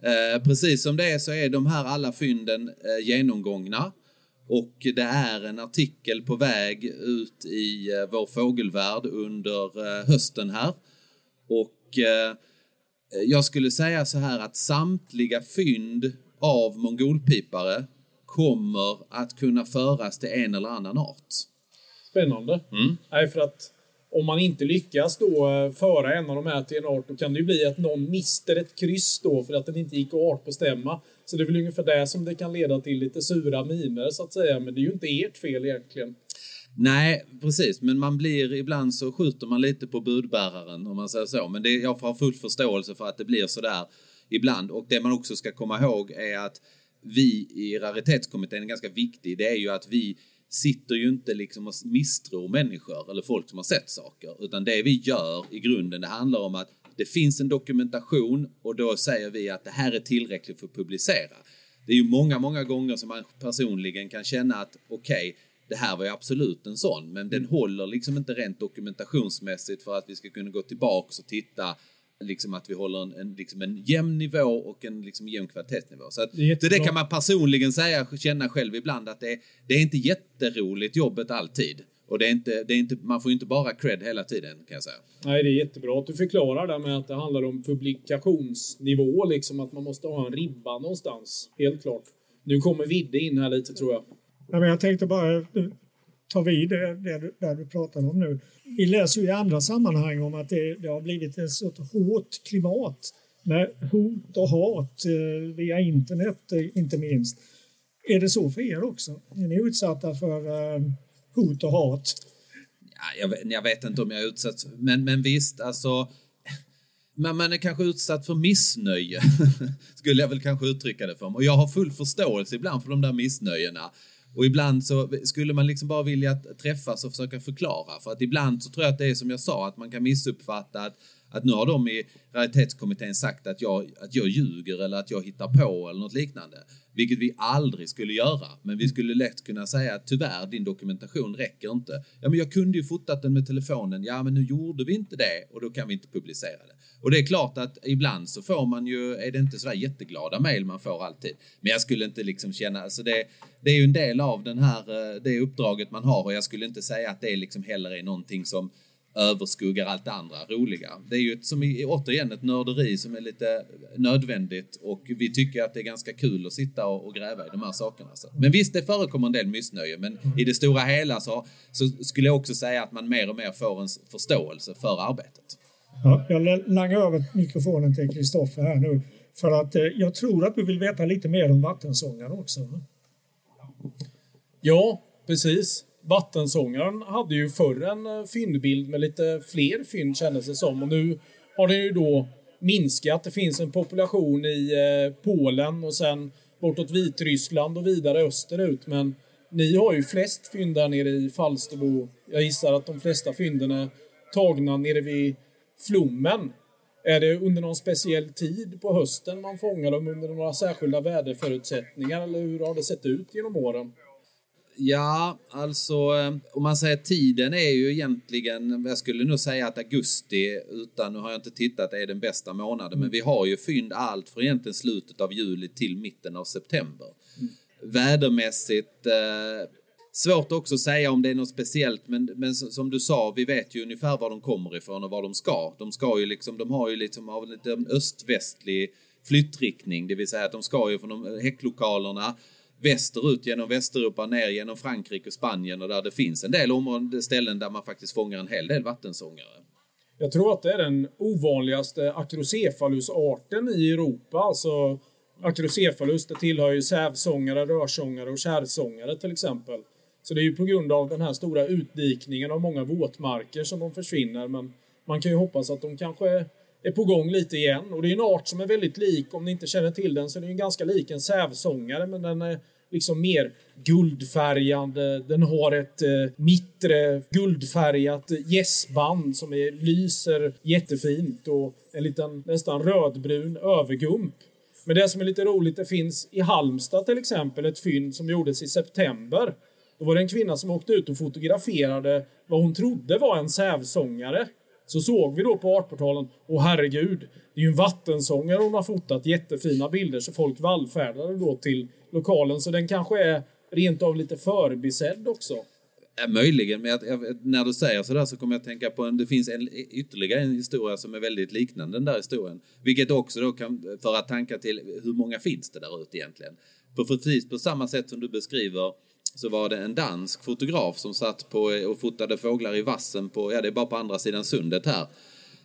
Eh, precis som det är så är de här alla fynden eh, genomgångna. Och det är en artikel på väg ut i eh, vår fågelvärld under eh, hösten här. Och eh, jag skulle säga så här att samtliga fynd av mongolpipare kommer att kunna föras till en eller annan art. Spännande. Mm. Nej, för att om man inte lyckas då eh, föra en av de här till en art, då kan det ju bli att någon mister ett kryss då för att den inte gick att artbestämma. Så det är väl ungefär det som det kan leda till lite sura miner så att säga. Men det är ju inte ert fel egentligen. Nej, precis. Men man blir ibland så skjuter man lite på budbäraren om man säger så. Men det, jag har full förståelse för att det blir så där ibland. Och det man också ska komma ihåg är att vi i raritetskommittén är ganska viktig, Det är ju att vi sitter ju inte liksom och misstror människor eller folk som har sett saker. Utan det vi gör i grunden, det handlar om att det finns en dokumentation och då säger vi att det här är tillräckligt för att publicera. Det är ju många, många gånger som man personligen kan känna att okej, det här var ju absolut en sån, men den håller liksom inte rent dokumentationsmässigt för att vi ska kunna gå tillbaks och titta liksom att vi håller en, en, liksom en jämn nivå och en liksom jämn kvalitetsnivå. Så att Det är det, det kan man personligen säga, känna själv ibland att det, det är inte jätteroligt jobbet alltid. Och det är inte, det är inte, man får ju inte bara cred hela tiden kan jag säga. Nej, det är jättebra att du förklarar det med att det handlar om publikationsnivå, liksom att man måste ha en ribba någonstans. Helt klart. Nu kommer Vidde in här lite tror jag. Ja, men jag tänkte bara ta vid det, det där du pratar om nu. Vi läser ju i andra sammanhang om att det, det har blivit ett sådant hårt klimat med hot och hat eh, via internet eh, inte minst. Är det så för er också? Är ni utsatta för eh, hot och hat? Ja, jag, vet, jag vet inte om jag är utsatt, men, men visst, alltså. Men man är kanske utsatt för missnöje, skulle jag väl kanske uttrycka det för. Och jag har full förståelse ibland för de där missnöjena. Och ibland så skulle man liksom bara vilja träffas och försöka förklara. För att ibland så tror jag att det är som jag sa, att man kan missuppfatta att, att nu har de i raritetskommittén sagt att jag, att jag ljuger eller att jag hittar på eller något liknande. Vilket vi aldrig skulle göra. Men vi skulle lätt kunna säga att tyvärr, din dokumentation räcker inte. Ja, men jag kunde ju fotat den med telefonen. Ja, men nu gjorde vi inte det och då kan vi inte publicera det. Och det är klart att ibland så får man ju, är det inte sådär jätteglada mejl man får alltid. Men jag skulle inte liksom känna, alltså det, det är ju en del av den här, eh, det uppdraget man har och jag skulle inte säga att det liksom heller är någonting som överskuggar allt det andra roliga. Det är ju ett, som återigen ett nörderi som är lite nödvändigt och vi tycker att det är ganska kul att sitta och, och gräva i de här sakerna. Så. Men visst, det förekommer en del missnöje, men i det stora hela så, så skulle jag också säga att man mer och mer får en förståelse för arbetet. Ja, jag langar över mikrofonen till Kristoffer här nu. För att eh, jag tror att du vill veta lite mer om vattensångaren också. Ja, precis. Vattensångaren hade ju förr en eh, fyndbild med lite fler fynd kändes det som. Och nu har den ju då minskat. Det finns en population i eh, Polen och sen bortåt Vitryssland och vidare österut. Men ni har ju flest fynd där nere i Falsterbo. Jag gissar att de flesta fynden är tagna nere vid Flommen. Är det under någon speciell tid på hösten man fångar dem under några särskilda väderförutsättningar eller hur har det sett ut genom åren? Ja, alltså eh, om man säger tiden är ju egentligen, jag skulle nog säga att augusti, utan nu har jag inte tittat, är den bästa månaden. Mm. Men vi har ju fynd allt från egentligen slutet av juli till mitten av september. Mm. Vädermässigt, eh, svårt också att säga om det är något speciellt, men, men som du sa, vi vet ju ungefär var de kommer ifrån och var de ska. De ska ju liksom, de har ju liksom av en öst-västlig flyttriktning, det vill säga att de ska ju från de häcklokalerna västerut genom Västeuropa ner genom Frankrike och Spanien och där det finns en del områden, ställen där man faktiskt fångar en hel del vattensångare. Jag tror att det är den ovanligaste Acrocephalus-arten i Europa. Alltså, Acrocephalus det tillhör ju sävsångare, rörsångare och kärrsångare till exempel. Så det är ju på grund av den här stora utdikningen av många våtmarker som de försvinner. Men man kan ju hoppas att de kanske är på gång lite igen. Och det är en art som är väldigt lik, om ni inte känner till den, så är den ganska lik en sävsångare, men den är liksom mer guldfärgande. Den har ett eh, mittre guldfärgat gässband som är, lyser jättefint och en liten nästan rödbrun övergump. Men det som är lite roligt, det finns i Halmstad till exempel ett fynd som gjordes i september. Då var det en kvinna som åkte ut och fotograferade vad hon trodde var en sävsångare. Så såg vi då på Artportalen, åh herregud, det är ju en vattensångare hon har fotat jättefina bilder så folk vallfärdade då till lokalen. Så den kanske är rent av lite förbisedd också. Ja, möjligen, men jag, jag, när du säger sådär så kommer jag att tänka på en, det finns en, ytterligare en historia som är väldigt liknande den där historien. Vilket också då kan föra tankar till hur många finns det där ute egentligen? På precis på samma sätt som du beskriver så var det en dansk fotograf som satt på och fotade fåglar i vassen på, ja det är bara på andra sidan sundet här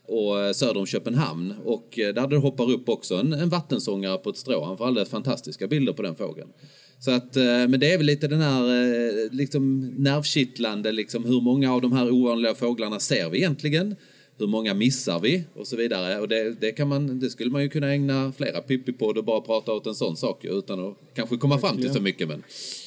och eh, söder om Köpenhamn. Och eh, där det hoppar upp också en, en vattensångare på ett strå. Han får alldeles fantastiska bilder på den fågeln. Så att, eh, men det är väl lite den här liksom nervkittlande, liksom hur många av de här ovanliga fåglarna ser vi egentligen? Hur många missar vi och så vidare. Och det, det, kan man, det skulle man ju kunna ägna flera Pippi-podd och bara prata åt en sån sak utan att kanske komma fram till så mycket. Men...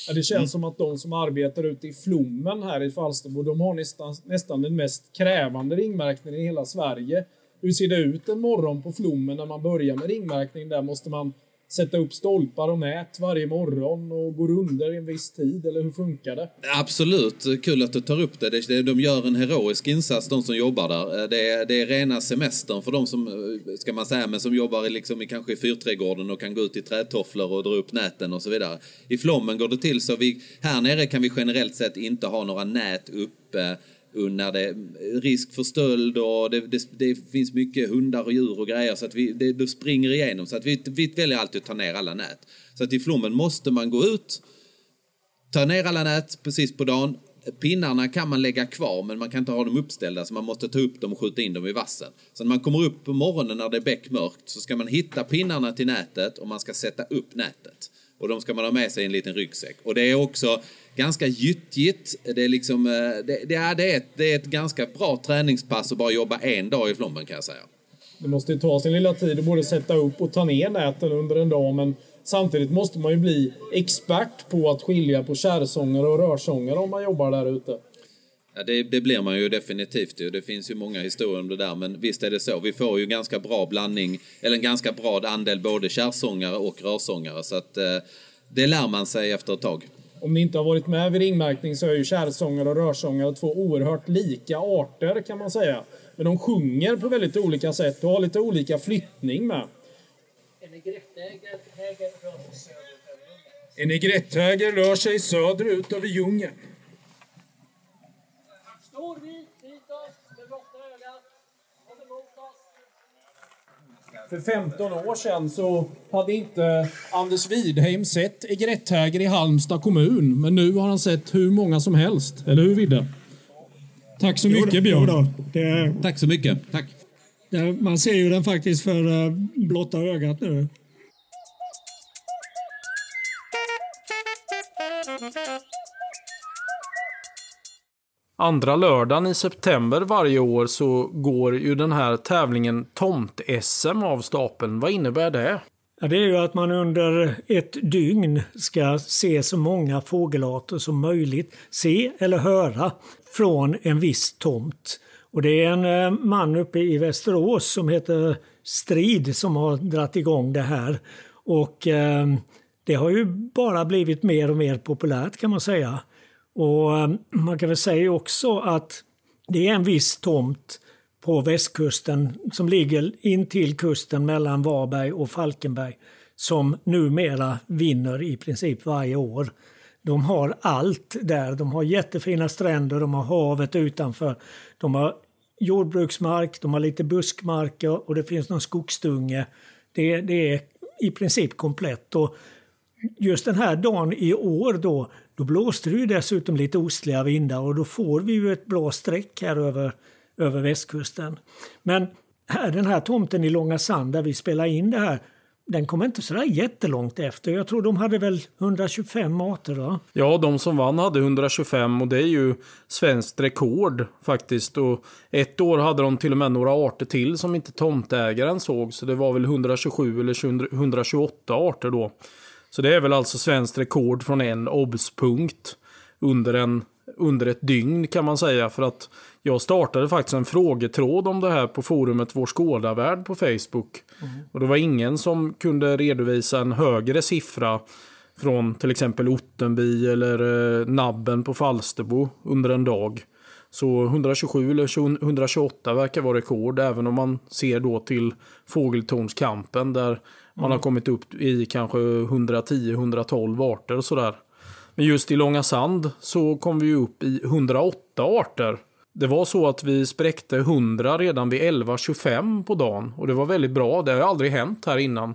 Ja, det känns mm. som att de som arbetar ute i Flommen här i Falsterbo, de har nästan, nästan den mest krävande ringmärkningen i hela Sverige. Hur ser det ut en morgon på Flommen när man börjar med ringmärkning? Där måste man sätta upp stolpar och nät varje morgon och går under i en viss tid, eller hur funkar det? Absolut, kul att du tar upp det. De gör en heroisk insats, de som jobbar där. Eh, det är, det är rena semestern för de som, eh, ska man säga, men som jobbar liksom i, kanske i fyrträdgården och kan gå ut i trätofflor och dra upp näten och så vidare. I Flommen går det till så vi, här nere kan vi generellt sett inte ha några nät uppe när det är risk för stöld och det, det, det, finns mycket hundar och djur och grejer så att vi, det, det springer igenom. Så att vi, vi väljer alltid att ta ner alla nät. Så att i Flommen måste man gå ut, ta ner alla nät precis på dagen. Pinnarna kan man lägga kvar men man kan inte ha dem uppställda så man måste ta upp dem och skjuta in dem i vassen. Så när man kommer upp på morgonen när det är beckmörkt så ska man hitta pinnarna till nätet och man ska sätta upp nätet. Och de ska man ha med sig i en liten ryggsäck. Och det är också ganska gyttjigt. Det är, liksom, eh, det, det, är, det, är ett, det är ett ganska bra träningspass att bara jobba en dag i Flommen kan jag säga. Det måste ju ta sin lilla tid att både sätta upp och ta ner näten under en dag men samtidigt måste man ju bli expert på att skilja på kärsångare och rörsångare om man jobbar där ute. Ja, det, det, blir man ju definitivt. Det finns ju många historier om det där, men visst är det så. Vi får ju ganska bra blandning, eller en ganska bra andel både kärsångare och rörsångare, så att eh, det lär man sig efter ett tag. Om ni inte har varit med vid ringmärkning så är ju kärsångare och rörsångare två oerhört lika arter kan man säga. Men de sjunger på väldigt olika sätt och har lite olika flyttning med. En egretthäger rör sig söderut över djungeln. För 15 år sedan så hade inte Anders Widheim sett egretthäger i Halmstad kommun. Men nu har han sett hur många som helst. Eller hur Vidde? Tack så mycket Jo Björn. då, det, Tack så mycket. Tack. man ser ju den faktiskt för eh, blotta ögat nu. Andra lördagen i september varje år så går ju den här tävlingen Tomt-SM av stapeln. Vad innebär det? Ja, det är ju att man under ett dygn ska se så många fågelarter som möjligt. Se eller höra från en viss tomt. Och det är en eh, man uppe i Västerås som heter Strid som har dratt igång det här. Och eh, det har ju bara blivit mer och mer populärt kan man säga. Och eh, man kan väl säga också att det är en viss tomt på västkusten som ligger in till kusten mellan Varberg och Falkenberg som numera vinner i princip varje år. De har allt där. De har jättefina stränder, de har havet utanför, de har jordbruksmark, de har lite buskmarker och det finns någon skogsdunge. Det, det är i princip komplett. Och just den här dagen i år då, då blåste det ju dessutom lite ostliga vindar och då får vi ju ett bra streck här över, över västkusten. Men här, den här tomten i Långa Sand där vi spelar in det här, den kom inte sådär jättelångt efter. Jag tror de hade väl 125 arter va? Ja, de som vann hade 125 och det är ju svenskt rekord faktiskt. Och ett år hade de till och med några arter till som inte tomtägaren såg. Så det var väl 127 eller 128 arter då. Så det är väl alltså svenskt rekord från en obs-punkt under, en, under ett dygn kan man säga. För att jag startade faktiskt en frågetråd om det här på forumet Vår Skådarvärld på Facebook. Och det var ingen som kunde redovisa en högre siffra från till exempel Ottenby eller eh, Nabben på Falsterbo under en dag. Så 127 eller 128 verkar vara rekord även om man ser då till fågeltornskampen där man har kommit upp i kanske 110-112 arter och sådär. Men just i Långa Sand så kom vi upp i 108 arter. Det var så att vi spräckte 100 redan vid 11.25 på dagen och det var väldigt bra. Det har aldrig hänt här innan.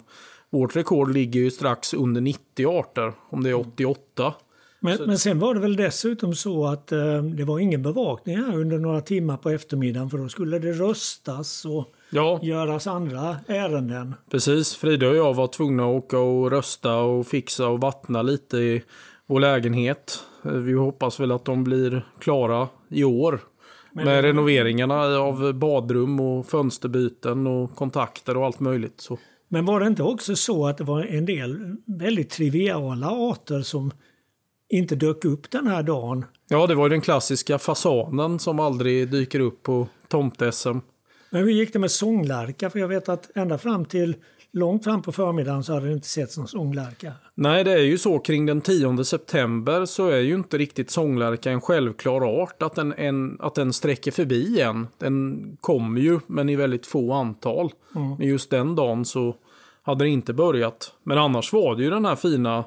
Vårt rekord ligger ju strax under 90 arter, om det är 88. Men, men sen var det väl dessutom så att eh, det var ingen bevakning här under några timmar på eftermiddagen för då skulle det röstas och Ja, göras andra ärenden. precis. Frida och jag var tvungna att åka och rösta och fixa och vattna lite i vår lägenhet. Eh, Vi hoppas väl att de blir klara i år. med renoveringarna av badrum och fönsterbyten och kontakter och allt möjligt. Så. Men var det inte också så att det var en del väldigt triviala arter som inte dök upp den här dagen? Ja, det var ju den klassiska fasanen som aldrig dyker upp på tomt-SM. Men hur gick det med sånglärka? För jag vet att ända fram till långt fram på förmiddagen så hade det inte setts någon sånglärka. Nej, det är ju så kring den 10 september så är ju inte riktigt sånglärka en självklar art att den, en, att den sträcker förbi en. Den kommer ju, men i väldigt få antal. Men just den dagen så hade det inte börjat. Men annars var det ju den här fina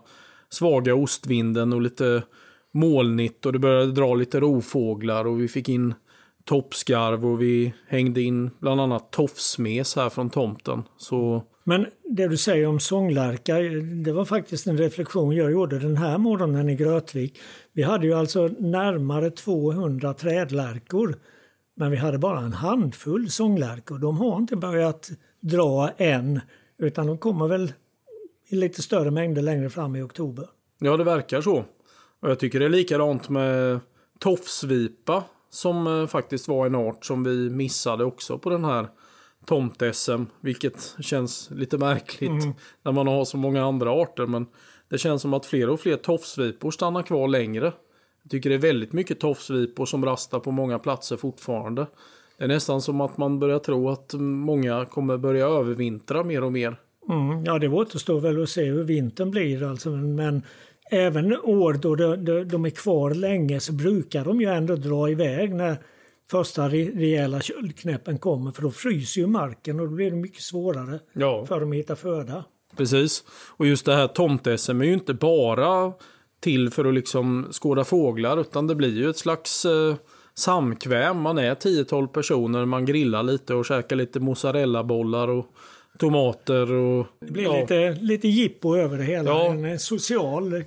svaga ostvinden och lite molnigt och det började dra lite rovfåglar och vi fick in toppskarv och vi hängde in bland annat tofsmes här från tomten. Så Men det du säger om sånglärka, det var faktiskt en reflektion jag gjorde den här morgonen i Grötvik. Vi hade ju alltså närmare 200 trädlärkor, men vi hade bara en handfull sånglärkor. De har inte börjat dra än, utan de kommer väl i lite större mängder längre fram i oktober. Ja, det verkar så. Och jag tycker det är likadant med tofsvipa som eh, faktiskt var en art som vi missade också på den här tomt-SM. Vilket känns lite märkligt när man har så många andra arter. Men det känns som att fler och fler tofsvipor stannar kvar längre. Jag tycker det är väldigt mycket tofsvipor som rastar på många platser fortfarande. Det är nästan som att man börjar tro att många kommer börja övervintra mer och mer. Mm, ja, det återstår väl att se hur vintern blir. Alltså, men även år då de, de, de är kvar länge så brukar de ju ändå dra iväg när första re- rejäla köldknäppen kommer. För då fryser ju marken och då blir det mycket svårare Ja. för dem att hitta föda. Precis. Och just det här tomt-SM är ju inte bara till för att liksom skåda fåglar utan det blir ju ett slags eh, samkväm. Man är 10-12 personer, man grillar lite och käkar lite mozzarellabollar och tomater och... Det blir ja. lite, lite jippo över det hela. Ja. En social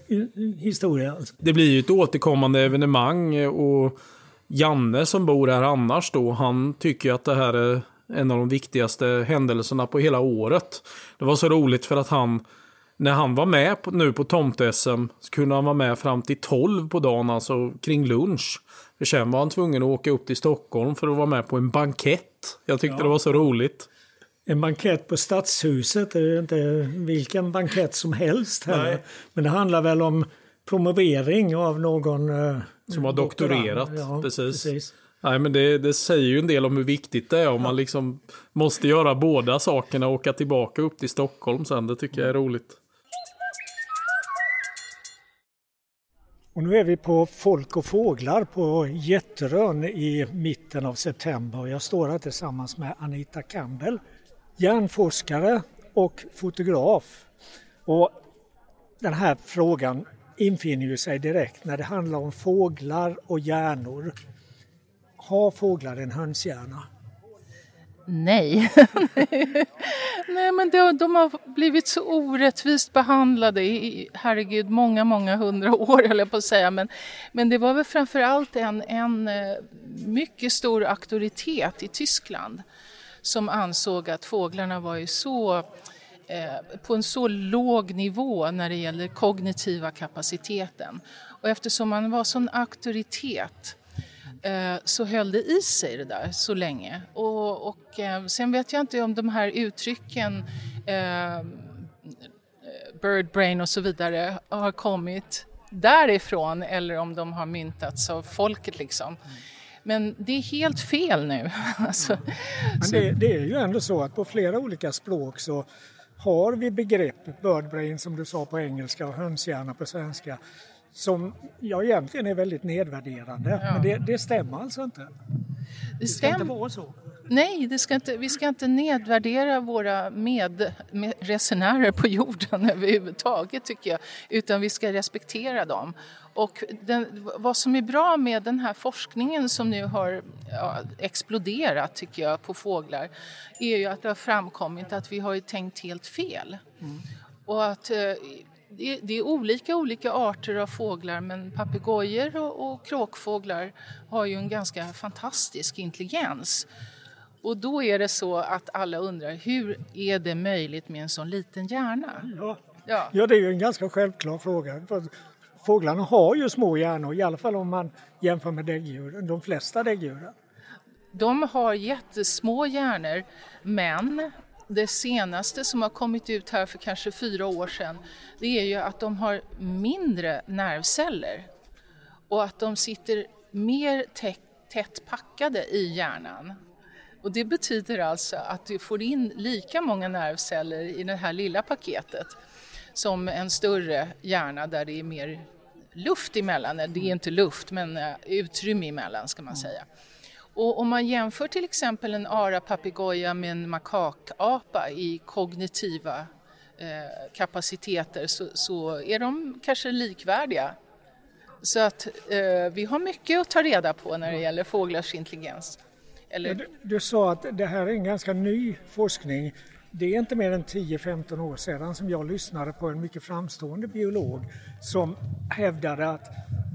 historia. Alltså. Det blir ju ett återkommande evenemang och Janne som bor här annars då, han tycker att det här är en av de viktigaste händelserna på hela året. Det var så roligt för att han, när han var med på, nu på tomt-SM, så kunde han vara med fram till 12 på dagen, alltså kring lunch. För sen var han tvungen att åka upp till Stockholm för att vara med på en bankett. Jag tyckte ja. det var så roligt. En bankett på Stadshuset är ju inte vilken bankett som helst heller. Men det handlar väl om promovering av någon... Eh, som har doktorerat. Ja, precis. precis. Nej, men det, det, säger ju en del om hur viktigt det är om ja. man liksom måste göra båda sakerna och åka tillbaka upp till Stockholm sen. Det tycker jag är roligt. Och nu är vi på Folk och fåglar på Jätterön i mitten av september. Jag står här tillsammans med Anita Campbell, hjärnforskare och fotograf. Och den här frågan infinner sig direkt när det handlar om fåglar och hjärnor. Har fåglar en hönshjärna? Nej. Nej, men de, de, har blivit så orättvist behandlade i, herregud, många, många hundra år höll jag på att säga. Men, men det var väl framför allt en, en eh, mycket stor auktoritet i Tyskland som ansåg att fåglarna var ju så eh, på en så låg nivå när det gäller kognitiva kapaciteten. Och eftersom man var sån auktoritet eh, så höll det i sig det där så länge. Och, och eh, sen vet jag inte om de här uttrycken eh, bird brain och så vidare har kommit därifrån eller om de har myntats av folket liksom. Men det är helt fel nu. alltså, Men det, det, är ju ändå så att på flera olika språk så har vi begrepp, bird brain som du sa på engelska och hönshjärna på svenska, som ja, egentligen är väldigt nedvärderande. Ja. Men det, det, stämmer alltså inte. Det, det ska inte vara så. Nej, det ska inte, vi ska inte nedvärdera våra medresenärer med på jorden överhuvudtaget tycker jag, utan vi ska respektera dem. Och den, vad som är bra med den här forskningen som nu har ja, exploderat tycker jag på fåglar är ju att det har framkommit att vi har tänkt helt fel. Mm. Och att eh, det, det, är olika olika arter av fåglar men papegojor och, och kråkfåglar har ju en ganska fantastisk intelligens. Och då är det så att alla undrar hur är det möjligt med en sån liten hjärna? Ja, ja. ja det är ju en ganska självklar fråga. Fåglarna har ju små hjärnor, i alla fall om man jämför med däggdjuren, de flesta däggdjuren. De har jättesmå hjärnor men det senaste som har kommit ut här för kanske fyra år sedan det är ju att de har mindre nervceller och att de sitter mer tätt packade i hjärnan. Och det betyder alltså att du får in lika många nervceller i det här lilla paketet som en större hjärna där det är mer luft emellan. Det är inte luft men eh, utrymme emellan ska man säga. Och om man jämför till exempel en arapapegoja med en makakapa i kognitiva eh, kapaciteter så, så, är de kanske likvärdiga. Så att eh, vi har mycket att ta reda på när det gäller fåglars intelligens. Eller... Du, du, sa att det här är en ganska ny forskning. Det är inte mer än 10-15 år sedan som jag lyssnade på en mycket framstående biolog som hävdade att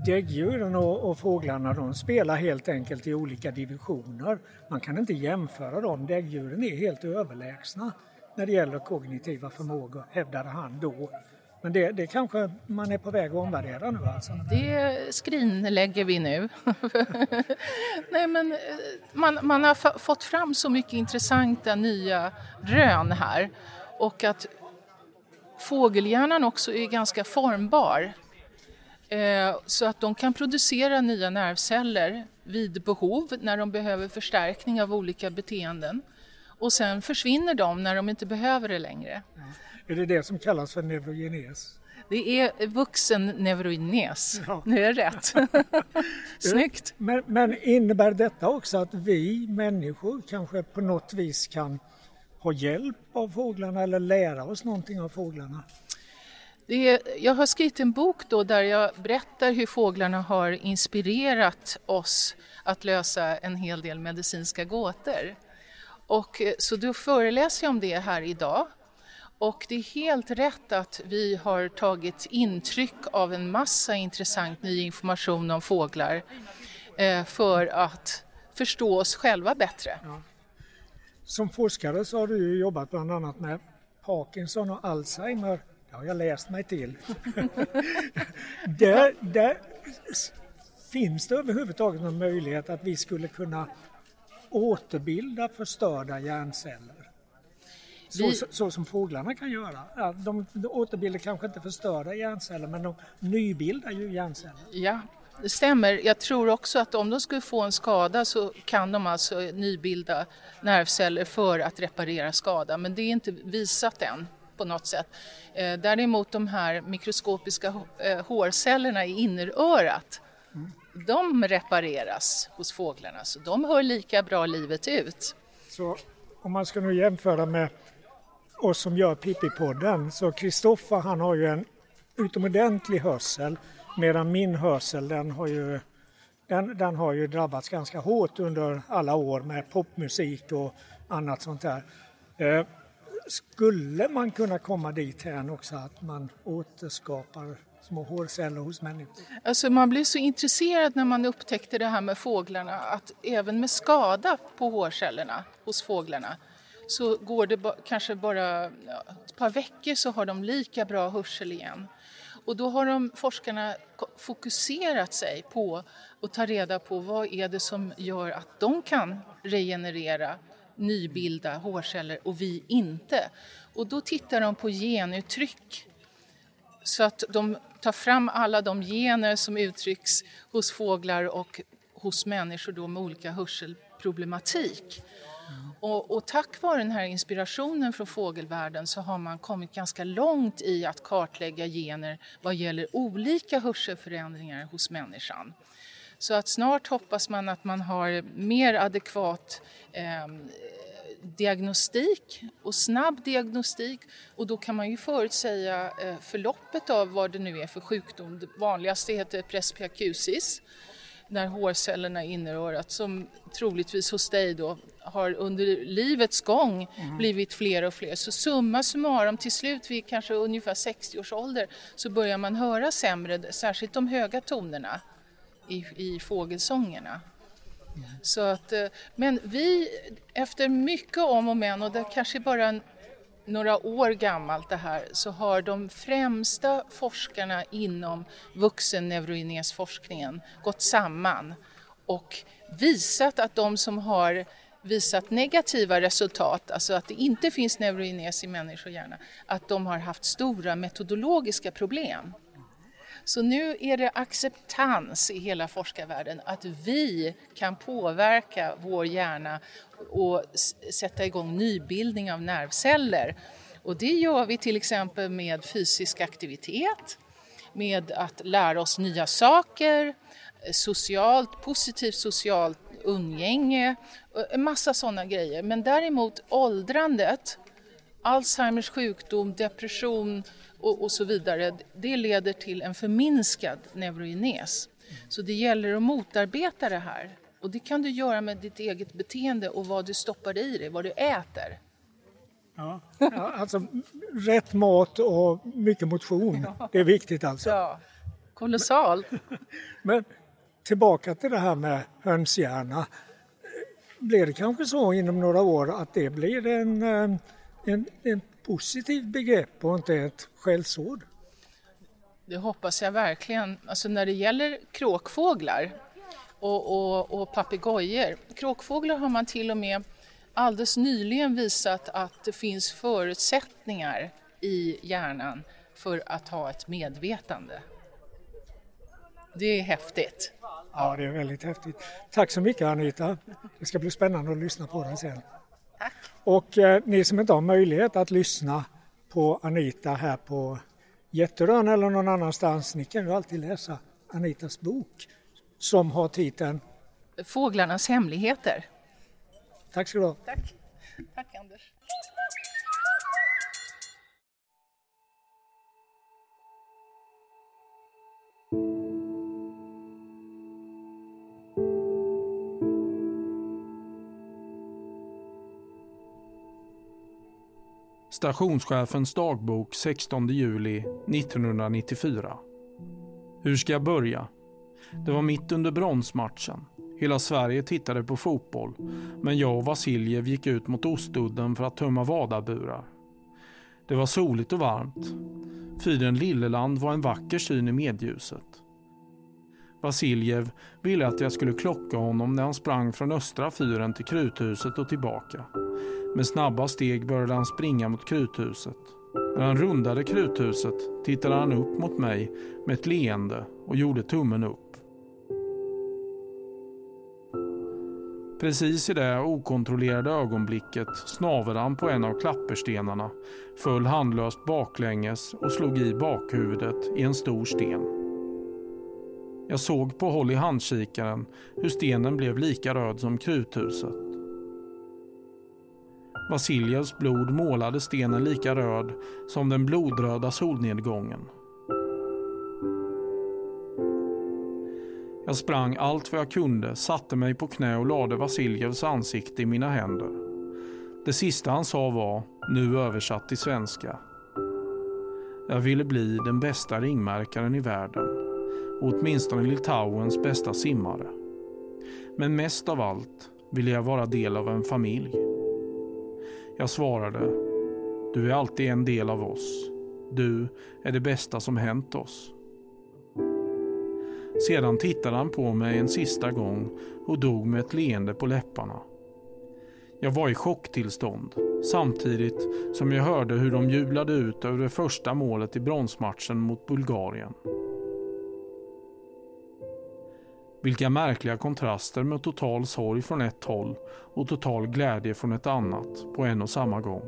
däggdjuren och, och fåglarna de spelar helt enkelt i olika divisioner. Man kan inte jämföra dem. Däggdjuren är helt överlägsna när det gäller kognitiva förmågor, hävdade han då. Men det, det kanske man är på väg att omvärdera nu alltså? Det skrinlägger vi nu. Nej, men eh, man, man har fått fram så mycket intressanta nya rön här och att fågelhjärnan också är ganska formbar. Eh, så att de kan producera nya nervceller vid behov när de behöver förstärkning av olika beteenden. Och sen försvinner de när de inte behöver det längre. Är det det som kallas för neurogenes? Det är vuxen neurogenes. Ja. Nu är det rätt. Snyggt! Men, men innebär detta också att vi människor kanske på något vis kan ha hjälp av fåglarna eller lära oss någonting av fåglarna? Är, jag har skrivit en bok då där jag berättar hur fåglarna har inspirerat oss att lösa en hel del medicinska gåtor. Och, eh, så då föreläser jag om det här idag. Och det är helt rätt att vi har tagit intryck av en massa intressant ny information om fåglar eh, för att förstå oss själva bättre. Ja. Som forskare så har du jobbat bland annat med Parkinson och Alzheimer. Det har jag läst mig till. där, där finns det överhuvudtaget någon möjlighet att vi skulle kunna återbilda förstörda hjärnceller? Så, vi... så, så, som fåglarna kan göra. De, de återbildar kanske inte förstörda hjärnceller men de nybildar ju hjärnceller. Ja, det stämmer. Jag tror också att om de skulle få en skada så kan de alltså nybilda nervceller för att reparera skada men det är inte visat än på något sätt. Eh, däremot de här mikroskopiska eh, hårcellerna i innerörat de repareras hos fåglarna så de hör lika bra livet ut. Så om man ska nu jämföra med oss som gör Pippi-podden så Kristoffer han har ju en utomordentlig hörsel medan min hörsel den har ju den, den har ju drabbats ganska hårt under alla år med popmusik och annat sånt där. Eh, skulle man kunna komma dit här också att man återskapar små hårceller hos människor? Alltså man blev så intresserad när man upptäckte det här med fåglarna att även med skada på hårcellerna hos fåglarna så går det kanske bara ett par veckor så har de lika bra hörsel igen. Och då har de, forskarna fokuserat sig på att ta reda på vad är det som gör att de kan regenerera, nybilda hårceller och vi inte. Och då tittar de på genuttryck så att de ta fram alla de gener som uttrycks hos fåglar och hos människor då med olika hörselproblematik. Och, och, tack vare den här inspirationen från fågelvärlden så har man kommit ganska långt i att kartlägga gener vad gäller olika hörselförändringar hos människan. Så att snart hoppas man att man har mer adekvat eh, diagnostik och snabb diagnostik och då kan man ju förutsäga eh, förloppet av vad det nu är för sjukdom. Det vanligaste heter presbyakusis när hårcellerna i innerörat som troligtvis hos dig då har under livets gång mm. blivit fler och fler. Så summa summarum till slut vid kanske ungefär 60 års ålder så börjar man höra sämre, särskilt de höga tonerna i, i fågelsångerna. Så att, eh, men vi, efter mycket om och men, och det kanske bara några år gammalt det här så har de främsta forskarna inom vuxenneuroinesforskningen gått samman och visat att de som har visat negativa resultat, alltså att det inte finns neuroines i människohjärna, att de har haft stora metodologiska problem. Så nu är det acceptans i hela forskarvärlden att vi kan påverka vår hjärna och sätta igång nybildning av nervceller. Och det gör vi till exempel med fysisk aktivitet, med att lära oss nya saker, socialt, positivt socialt umgänge, en massa sådana grejer. Men däremot åldrandet, Alzheimers sjukdom, depression och, och så vidare, det leder till en förminskad neurogenes. Så det gäller att motarbeta det här. Och det kan du göra med ditt eget beteende och vad du stoppar i dig, vad du äter. Ja, alltså rätt mat och mycket motion, det är viktigt alltså. Ja, kolossalt. Men tillbaka till det här med hönshjärna. Blir det kanske så inom några år att det blir en, eh, en, en positiv begrepp och inte ett skällsord? Det hoppas jag verkligen. Alltså när det gäller kråkfåglar och, och, och papegojor. Kråkfåglar har man till och med alldeles nyligen visat att det finns förutsättningar i hjärnan för att ha ett medvetande. Det är häftigt. Ja, det är väldigt häftigt. Tack så mycket Anita. Det ska bli spännande att lyssna på dig sen. Tack. Och eh, ni som inte har möjlighet att lyssna på Anita här på Jätterön eller någon annanstans, ni kan ju alltid läsa Anitas bok som har titeln Fåglarnas hemligheter. Tack ska du ha. Tack. Tack Anders. Stationschefens dagbok 16 juli 1994. Hur ska jag börja? Det var mitt under bronsmatchen. Hela Sverige tittade på fotboll, men jag och Vasiljev gick ut mot Ostudden för att tömma vadaburar. Det var soligt och varmt. Fyren Lilleland var en vacker syn i medljuset. Vasiljev ville att jag skulle klocka honom när han sprang från östra fyren till kruthuset och tillbaka. Med snabba steg började han springa mot kruthuset. När han rundade kruthuset tittade han upp mot mig med ett leende och gjorde tummen upp. Precis i det okontrollerade ögonblicket snavade han på en av klapperstenarna, föll handlöst baklänges och slog i bakhuvudet i en stor sten. Jag såg på håll i handkikaren hur stenen blev lika röd som kruthuset. Vasiljevs blod målade stenen lika röd som den blodröda solnedgången. Jag sprang allt vad jag kunde, satte mig på knä och lade Vasiljevs ansikte i mina händer. Det sista han sa var, nu översatt till svenska. Jag ville bli den bästa ringmärkaren i världen och åtminstone Litauens bästa simmare. Men mest av allt ville jag vara del av en familj. Jag svarade, du är alltid en del av oss. Du är det bästa som hänt oss. Sedan tittade han på mig en sista gång och dog med ett leende på läpparna. Jag var i chocktillstånd samtidigt som jag hörde hur de jublade ut över det första målet i bronsmatchen mot Bulgarien. Vilka märkliga kontraster med total sorg från ett håll och total glädje från ett annat på en och samma gång.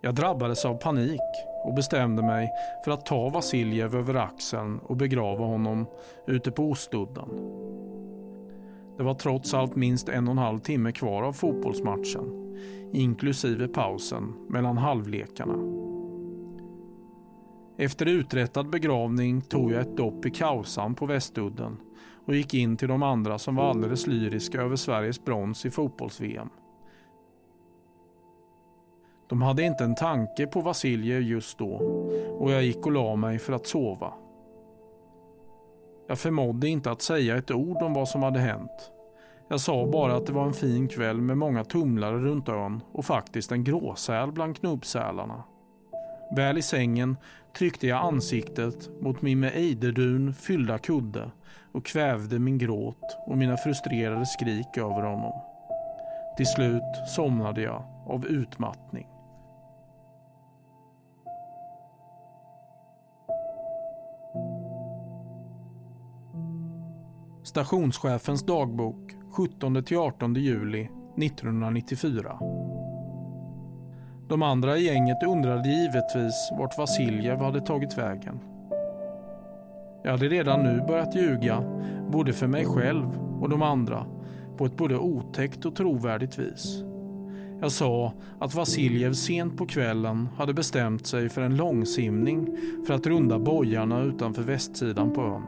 Jag drabbades av panik och bestämde mig för att ta Vasiljev över axeln och begrava honom ute på Ostudden. Det var trots allt minst en och en halv timme kvar av fotbollsmatchen, inklusive pausen mellan halvlekarna. Efter uträttad begravning tog jag ett dopp i Kausan på Västudden och gick in till de andra som var alldeles lyriska över Sveriges brons i fotbolls-VM. De hade inte en tanke på Vasiljev just då och jag gick och la mig för att sova. Jag förmådde inte att säga ett ord om vad som hade hänt. Jag sa bara att det var en fin kväll med många tumlare runt ön och faktiskt en gråsäl bland knubbsälarna. Väl i sängen tryckte jag ansiktet mot min med ejderdun fyllda kudde och kvävde min gråt och mina frustrerade skrik över honom. Till slut somnade jag av utmattning. Stationschefens dagbok 17-18 juli 1994. De andra i gänget undrade givetvis vart Vasiljev hade tagit vägen. Jag hade redan nu börjat ljuga, både för mig själv och de andra, på ett både otäckt och trovärdigt vis. Jag sa att Vasiljev sent på kvällen hade bestämt sig för en långsimning för att runda bojarna utanför västsidan på ön.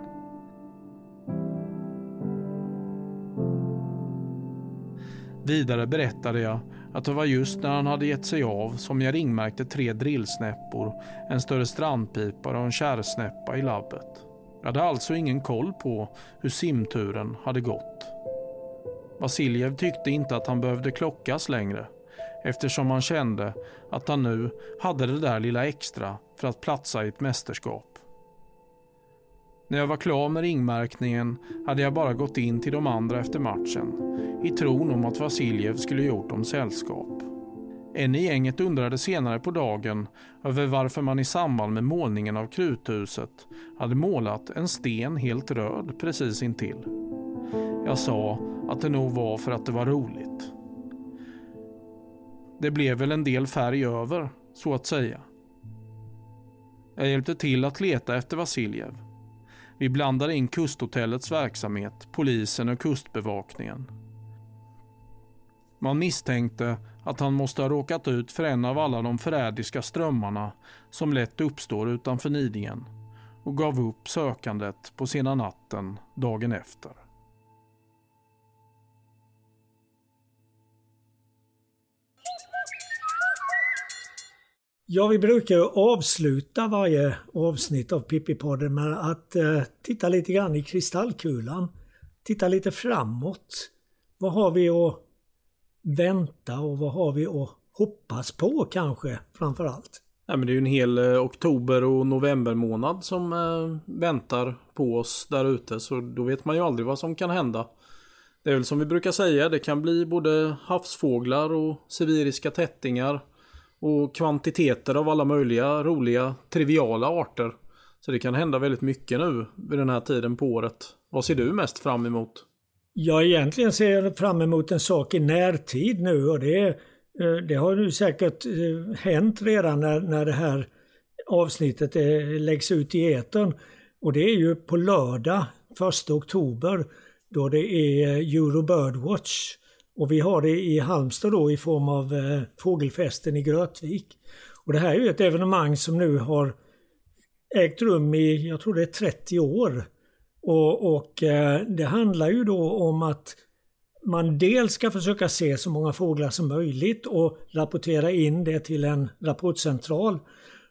Vidare berättade jag att det var just när han hade gett sig av som jag ringmärkte tre drillsnäppor, en större strandpipa och en kärrsnäppa i labbet. Jag hade alltså ingen koll på hur simturen hade gått. Vasiljev tyckte inte att han behövde klockas längre eftersom han kände att han nu hade det där lilla extra för att platsa i ett mästerskap. När jag var klar med ringmärkningen hade jag bara gått in till de andra efter matchen i tron om att Vasiljev skulle gjort dem sällskap. En i gänget undrade senare på dagen över varför man i samband med målningen av kruthuset hade målat en sten helt röd precis intill. Jag sa att det nog var för att det var roligt. Det blev väl en del färg över, så att säga. Jag hjälpte till att leta efter Vasiljev. Vi blandade in kusthotellets verksamhet, polisen och kustbevakningen. Man misstänkte att han måste ha råkat ut för en av alla de förrädiska strömmarna som lätt uppstår utanför Nidingen och gav upp sökandet på sena natten dagen efter. Ja, vi brukar avsluta varje avsnitt av Pippi-podden med att eh, titta lite grann i kristallkulan. Titta lite framåt. Vad har vi att vänta och vad har vi att hoppas på kanske framför allt? Ja, men det är ju en hel eh, oktober och november månad som eh, väntar på oss där ute. Så då vet man ju aldrig vad som kan hända. Det är väl som vi brukar säga, det kan bli både havsfåglar och sibiriska tättingar. Och kvantiteter av alla möjliga roliga, triviala arter. Så det kan hända väldigt mycket nu vid den här tiden på året. Vad ser du mest fram emot? Ja, egentligen ser jag fram emot en sak i närtid nu och det, eh, det har ju säkert eh, hänt redan när, när det här avsnittet eh, läggs ut i etern. Och det är ju på lördag 1 oktober då det är Euro Birdwatch. Och vi har det i Halmstad då i form av eh, Fågelfesten i Grötvik. Och det här är ju ett evenemang som nu har ägt rum i, jag tror det är 30 år. Och, och eh, det handlar ju då om att man dels ska försöka se så många fåglar som möjligt och rapportera in det till en rapportcentral.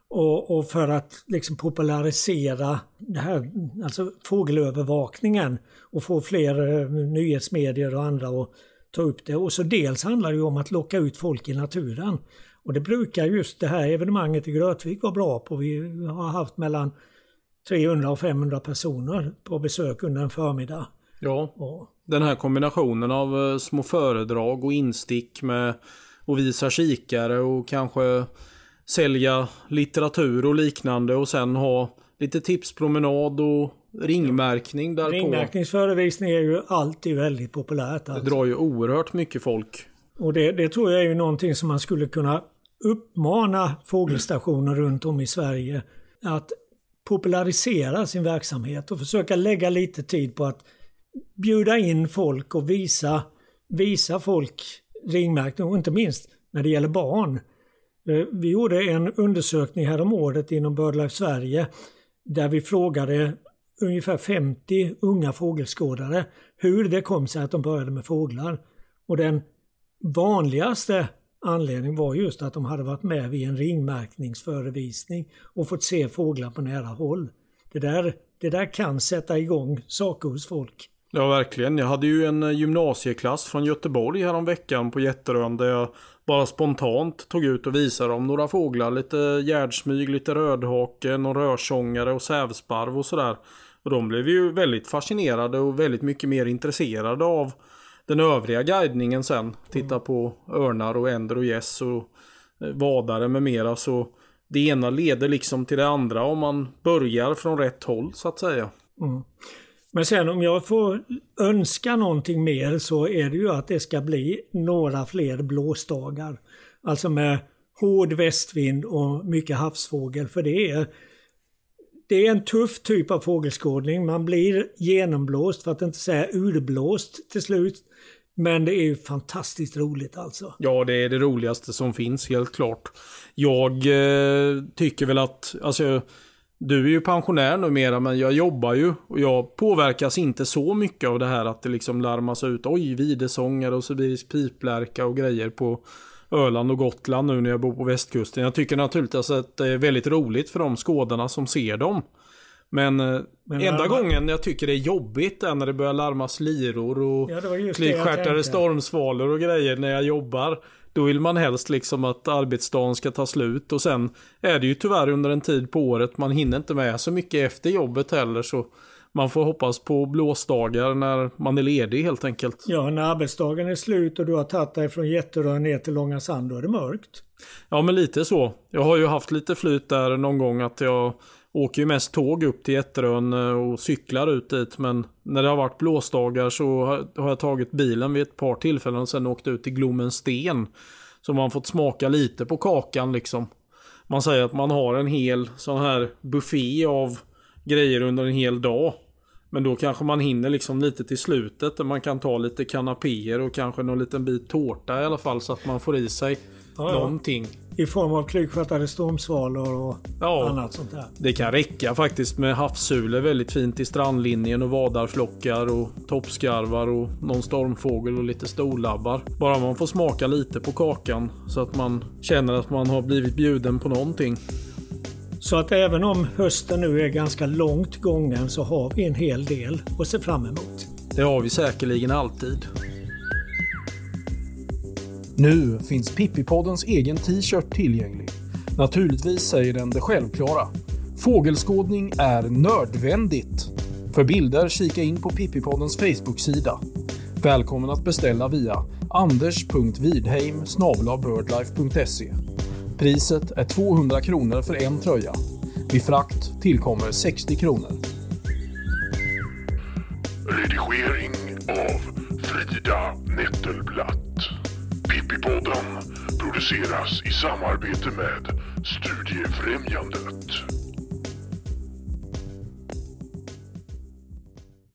Och, och, för att liksom popularisera det här, alltså fågelövervakningen och få fler eh, nyhetsmedier och andra att ta upp det. Och så dels handlar det om att locka ut folk i naturen. Och det brukar just det här evenemanget i Grötvik vara bra på. Vi har haft mellan 300 och 500 personer på besök under en förmiddag. Ja, och, den här kombinationen av eh, små föredrag och instick med att visa kikare och kanske sälja litteratur och liknande och sen ha lite tipspromenad och ringmärkning där Ringmärkningsförevisning är ju alltid väldigt populärt. Alltså. Det drar ju oerhört mycket folk. Och det, det tror jag är ju någonting som man skulle kunna uppmana fågelstationer runt om i Sverige att popularisera sin verksamhet och försöka lägga lite tid på att bjuda in folk och visa, visa folk ringmärkning och inte minst när det gäller barn. Eh, vi gjorde en undersökning här om året inom BirdLife Sverige där vi frågade ungefär 50 unga fågelskådare hur det kom sig att de började med fåglar. Och den vanligaste anledningen var just att de hade varit med vid en ringmärkningsförevisning och fått se fåglar på nära håll. Det där, det där kan sätta igång saker hos folk. Ja, verkligen. Jag hade ju en eh, gymnasieklass från Göteborg häromveckan på Jätterön där jag bara spontant tog ut och visade dem några fåglar. Lite gärdsmyg, lite rödhake, någon rörsångare och sävsparv och sådär. Och de blev ju väldigt fascinerade och väldigt mycket mer intresserade av den övriga guidningen sen. Titta på örnar och änder och gäss och eh, vadare med mera. Så det ena leder liksom till det andra om man börjar från rätt håll så att säga. Mm. Men sen om jag får önska någonting mer så är det ju att det ska bli några fler blåsdagar. Alltså med hård västvind och mycket havsfågel. För det är, det är en tuff typ av fågelskådning. Man blir genomblåst, för att inte säga urblåst till slut. Men det är ju fantastiskt roligt alltså. Ja, det är det roligaste som finns, helt klart. Jag eh, tycker väl att, alltså du är ju pensionär numera men jag jobbar ju och jag påverkas inte så mycket av det här att det liksom larmas ut oj videsångare och sibirisk piplärka och grejer på Öland och Gotland nu när jag bor på västkusten. Jag tycker naturligtvis att det är väldigt roligt för de skådarna som ser dem. Men, eh, men enda gången jag tycker det är jobbigt är när det börjar larmas liror och ja, flygstjärtade stormsvalor och grejer när jag jobbar. Då vill man helst liksom att arbetsdagen ska ta slut och sen är det ju tyvärr under en tid på året man hinner inte med så mycket efter jobbet heller så man får hoppas på blåsdagar när man är ledig helt enkelt. Ja, när arbetsdagen är slut och du har tagit dig från Jätterön ner till Långa Sand, då är det mörkt. Ja, men lite så. Jag har ju haft lite flyt där någon gång att jag åker ju mest tåg upp till Jätterön eh, och cyklar ut dit. Men när det har varit blåsdagar så har jag tagit bilen vid ett par tillfällen och sen åkt ut till Glommensten. Så man fått smaka lite på kakan liksom. Man säger att man har en hel sån här buffé av grejer under en hel dag. Men då kanske man hinner liksom lite till slutet där man kan ta lite kanapéer och kanske någon liten bit tårta i alla fall så att man får i sig Ja, någonting. I form av klykstjärtade stormsvalor och Ja. annat sånt där. Det kan räcka faktiskt med havssulor väldigt fint i strandlinjen och vadarflockar och toppskarvar och någon stormfågel och lite storlabbar. Bara man får smaka lite på kakan så att man känner att man har blivit bjuden på någonting. Så att även om hösten nu är ganska långt gången så har vi en hel del att se fram emot. Det har vi säkerligen alltid. Nu finns Pippipoddens egen t-shirt tillgänglig. Naturligtvis säger den det självklara. Fågelskådning är nödvändigt. För bilder kika in på Pippipoddens Facebook-sida. Välkommen att beställa via anders.vidheim Priset är 200 kronor för en tröja. Vid frakt tillkommer 60 kronor. Redigering av Frida Nettelblatt. Pippipodden produceras i samarbete med Studiefrämjandet.